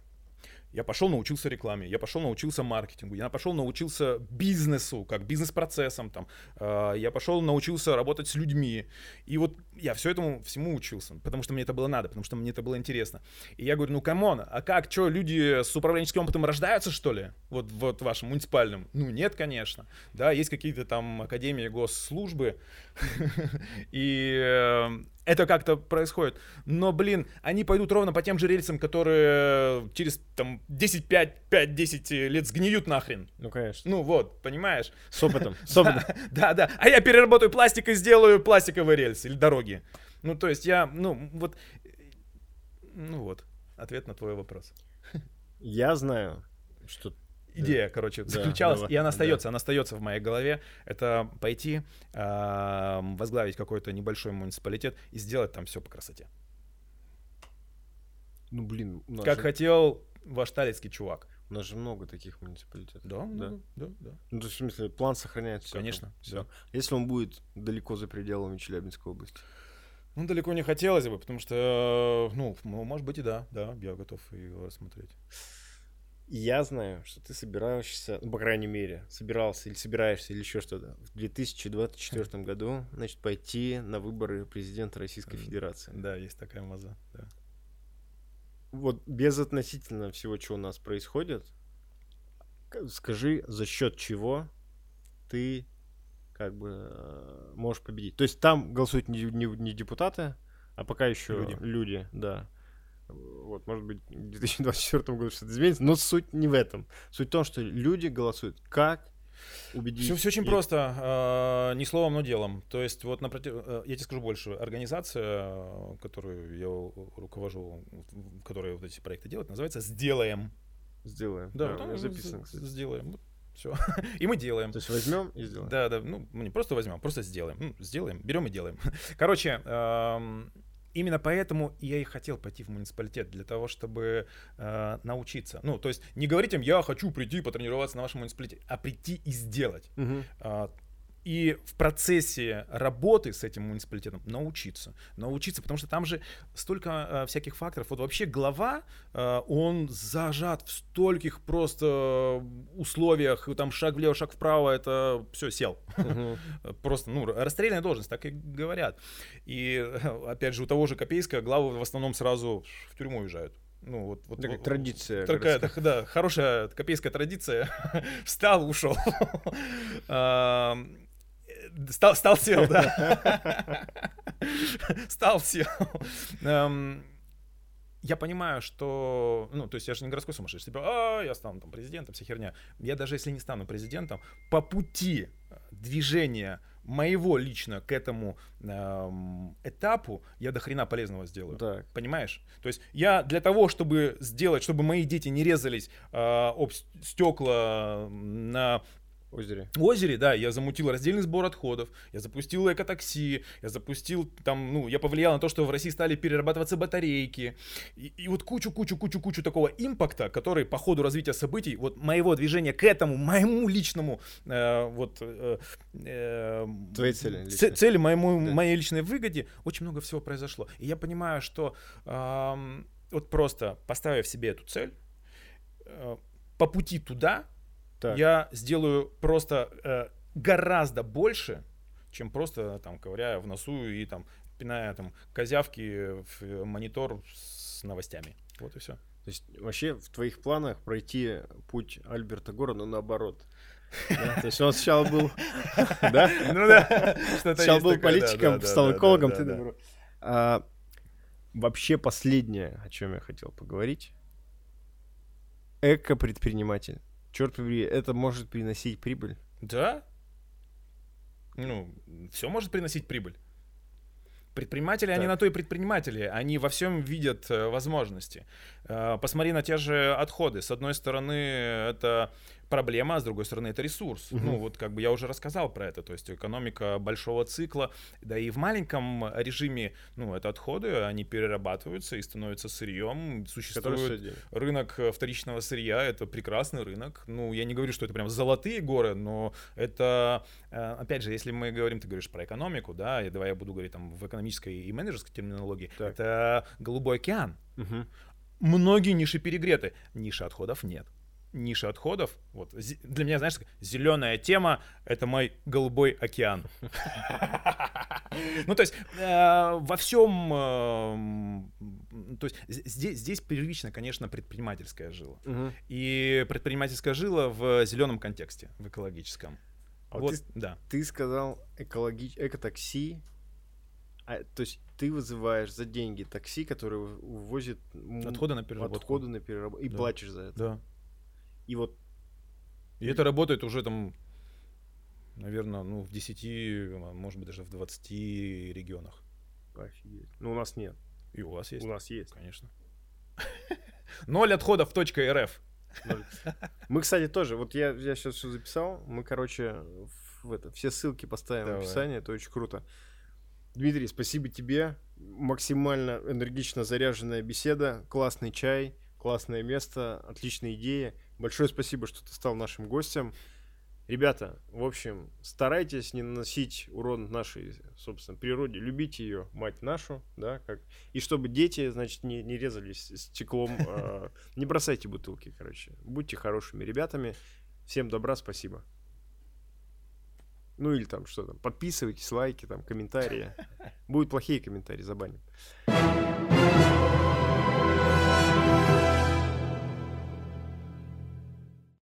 Я пошел научился рекламе, я пошел научился маркетингу, я пошел научился бизнесу, как бизнес-процессам, там, э, я пошел научился работать с людьми. И вот я все этому всему учился, потому что мне это было надо, потому что мне это было интересно. И я говорю, ну come on, а как, что, люди с управленческим опытом рождаются, что ли? Вот, вот вашим муниципальным? Ну нет, конечно. Да, есть какие-то там академии госслужбы, и э, это как-то происходит. Но, блин, они пойдут ровно по тем же рельсам, которые через там 10, 5, 5, 10 лет сгниют нахрен. Ну, конечно. Ну, вот, понимаешь? С опытом. С опытом. Да, да. А я переработаю пластик и сделаю пластиковые рельсы или дороги. Ну, то есть я, ну, вот, ну вот, ответ на твой вопрос. Я знаю, что идея, короче, заключалась, да, и она остается, да. она остается в моей голове. Это пойти, э, возглавить какой-то небольшой муниципалитет и сделать там все по красоте. Ну, блин. Как же... хотел ваш талицкий чувак. У нас же много таких муниципалитетов. Да, да, да, да. Ну, то есть, в смысле, план сохраняется. Конечно. Все. Да. Если он будет далеко за пределами Челябинской области. Ну, далеко не хотелось бы, потому что, ну, может быть и да, да, я готов его рассмотреть. Я знаю, что ты собираешься, ну, по крайней мере, собирался или собираешься или еще что-то в 2024 году, значит, пойти на выборы президента Российской Федерации. Да, есть такая маза, да. Вот без относительно всего, что у нас происходит, скажи, за счет чего ты как бы э, можешь победить. То есть там голосуют не, не, не депутаты, а пока еще люди, люди да. Вот, может быть, в 2024 году что-то изменится, но суть не в этом. Суть в том, что люди голосуют как убедить. Все, все очень и... просто, э, не словом, но делом. То есть, вот напротив, э, я тебе скажу больше. Организация, которую я руковожу, которая вот эти проекты делает, называется «Сделаем». Сделаем. Да, да записано, кстати. Сделаем. Все. и мы делаем. То есть возьмем и сделаем. Да, да. Ну, мы не просто возьмем, просто сделаем. Ну, сделаем, берем и делаем. Короче, эм, именно поэтому я и хотел пойти в муниципалитет, для того, чтобы э, научиться. Ну, то есть не говорить им, я хочу прийти потренироваться на вашем муниципалитете, а прийти и сделать. Угу. Э, и в процессе работы с этим муниципалитетом научиться. Научиться, потому что там же столько э, всяких факторов. Вот вообще глава, э, он зажат в стольких просто условиях, там шаг влево, шаг вправо, это все, сел. Просто, ну, расстрельная должность, так и говорят. И, опять же, у того же Копейска главы в основном сразу в тюрьму уезжают. Ну, вот, вот как традиция. Такая, да, да, хорошая копейская традиция. Встал, ушел. Стал, стал сел, да. Стал сел. Эм, я понимаю, что, ну, то есть я же не городской сумасшедший, типа, а, я стану там президентом, вся херня. Я даже если не стану президентом, по пути движения моего лично к этому эм, этапу я до хрена полезного сделаю. Так. Понимаешь? То есть я для того, чтобы сделать, чтобы мои дети не резались э, об стекла на озере. озере, да, я замутил раздельный сбор отходов, я запустил экотакси, я запустил там, ну, я повлиял на то, что в России стали перерабатываться батарейки, и, и вот кучу-кучу-кучу-кучу такого импакта, который по ходу развития событий, вот моего движения к этому, моему личному, э, вот... Э, э, Твоей цели. Ц- цели моему, да. моей личной выгоде, очень много всего произошло. И я понимаю, что... Э, вот просто поставив себе эту цель, э, по пути туда Так. я сделаю просто э, гораздо больше, чем просто там ковыряя в носу и там пиная там козявки в монитор с новостями. Вот и все. То есть вообще в твоих планах пройти путь Альберта Гора, но наоборот. Да, То есть он сначала был, да? Ну да, Сначала был политиком, стал экологом, наоборот. А, Вообще последнее, о чем я хотел поговорить. Эко-предприниматель. Черт побери, это может приносить прибыль. Да? Ну, все может приносить прибыль. Предприниматели, они Так. на то и предприниматели. Они во всем видят э, возможности. Э, посмотри на те же отходы. С одной стороны, это проблема, а с другой стороны, это ресурс. Мгм. Ну, вот как бы я уже рассказал про это. То есть экономика большого цикла. Да и в маленьком режиме, ну, это отходы, они перерабатываются и становятся сырьем. Существует рынок э, вторичного сырья это прекрасный рынок. Ну, я не говорю, что это прям золотые горы, но это, э, опять же, если мы говорим, ты говоришь про экономику, да, и давай я буду говорить там в экономической и менеджерской терминологии, Так. это голубой океан. Мгм. Многие ниши перегреты, ниши отходов нет. Ниши отходов, вот для меня, знаешь, зеленая тема это мой голубой океан. Ну, то есть э, во всем, э, то есть здесь, здесь первично, конечно, предпринимательская жила. И предпринимательская жила в зеленом контексте, в экологическом. А вот да. Ты сказал экологич... экотакси. А, то есть ты вызываешь за деньги такси, которое увозит Отходы на переработку. отходы на переработку. И Да. платишь за это. Да. И вот И это работает уже там, наверное, ну, в 10, а может быть, даже в 20 регионах. офигеть. Ну, у нас нет. И у вас есть, У нас есть. конечно. Ноль отходов РФ. Мы, кстати, тоже. Вот я, я сейчас все записал. Мы, короче, в это, все ссылки поставим Давай. в описании. Это очень круто. Дмитрий, спасибо тебе. Максимально энергично заряженная беседа. Классный чай, классное место, отличная идея. Большое спасибо, что ты стал нашим гостем. Ребята, в общем, старайтесь не наносить урон нашей, собственно, природе. Любите ее, мать нашу, да, как. И чтобы дети, значит, не, не резались стеклом. а, не бросайте бутылки, короче. Будьте хорошими ребятами. Всем добра, спасибо. Ну или там что там, подписывайтесь, лайки, там, комментарии. Будут плохие комментарии, забаним.